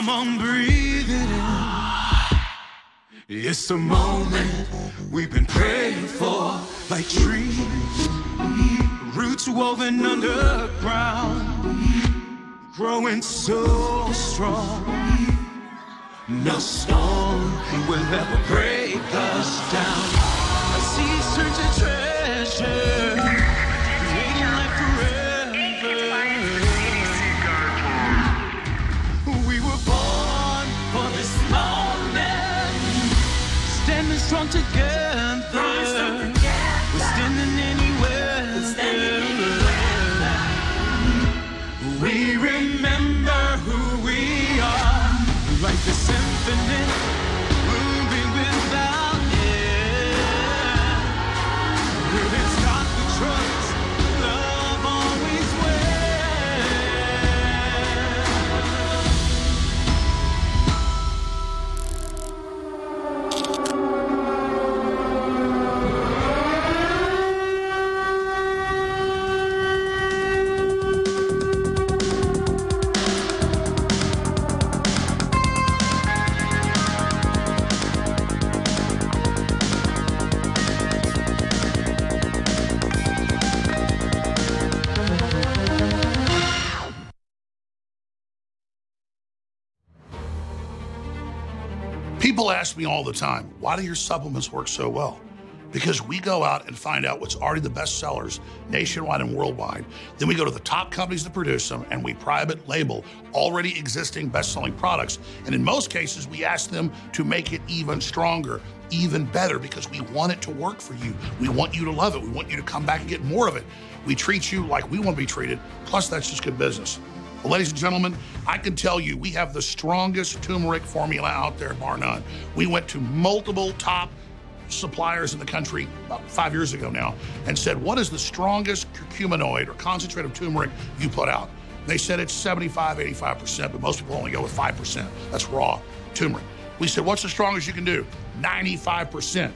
Come on, breathe it in. It's the moment we've been praying for, like trees, roots woven underground, growing so strong. No storm will ever break us down. A seas turn to treasure, ask me all the time, why do your supplements work so well? Because we go out and find out what's already the best sellers nationwide and worldwide. Then we go to the top companies that produce them and we private label already existing best selling products. And in most cases, we ask them to make it even stronger, even better, because we want it to work for you. We want you to love it. We want you to come back and get more of it. We treat you like we want to be treated. Plus, that's just good business. Well, ladies and gentlemen, I can tell you we have the strongest turmeric formula out there, bar none. We went to multiple top suppliers in the country about five years ago now and said, What is the strongest curcuminoid or concentrate of turmeric you put out? They said it's 75, 85%, but most people only go with 5%. That's raw turmeric. We said, What's the strongest you can do? 95%.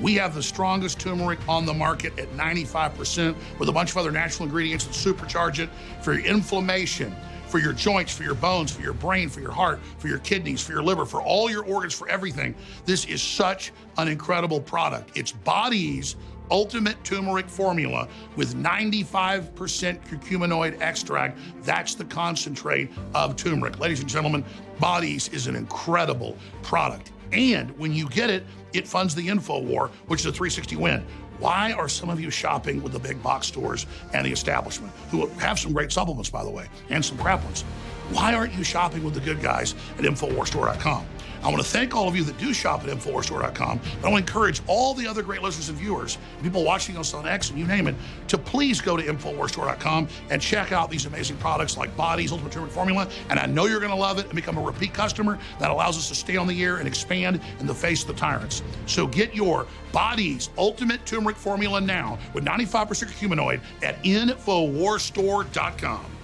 We have the strongest turmeric on the market at 95% with a bunch of other natural ingredients that supercharge it for inflammation, for your joints, for your bones, for your brain, for your heart, for your kidneys, for your liver, for all your organs, for everything. This is such an incredible product. It's Body's ultimate turmeric formula with 95% curcuminoid extract. That's the concentrate of turmeric. Ladies and gentlemen, Bodies is an incredible product. And when you get it, it funds the info war, which is a 360 win. Why are some of you shopping with the big box stores and the establishment, who have some great supplements, by the way, and some crap ones? Why aren't you shopping with the good guys at InfoWarsStore.com? I want to thank all of you that do shop at InfoWarsStore.com. I want to encourage all the other great listeners and viewers, people watching us on X and you name it, to please go to InfoWarsStore.com and check out these amazing products like Bodies, Ultimate Turmeric Formula. And I know you're going to love it and become a repeat customer. That allows us to stay on the air and expand in the face of the tyrants. So get your Bodies Ultimate Turmeric Formula now with 95% humanoid at InfoWarsStore.com.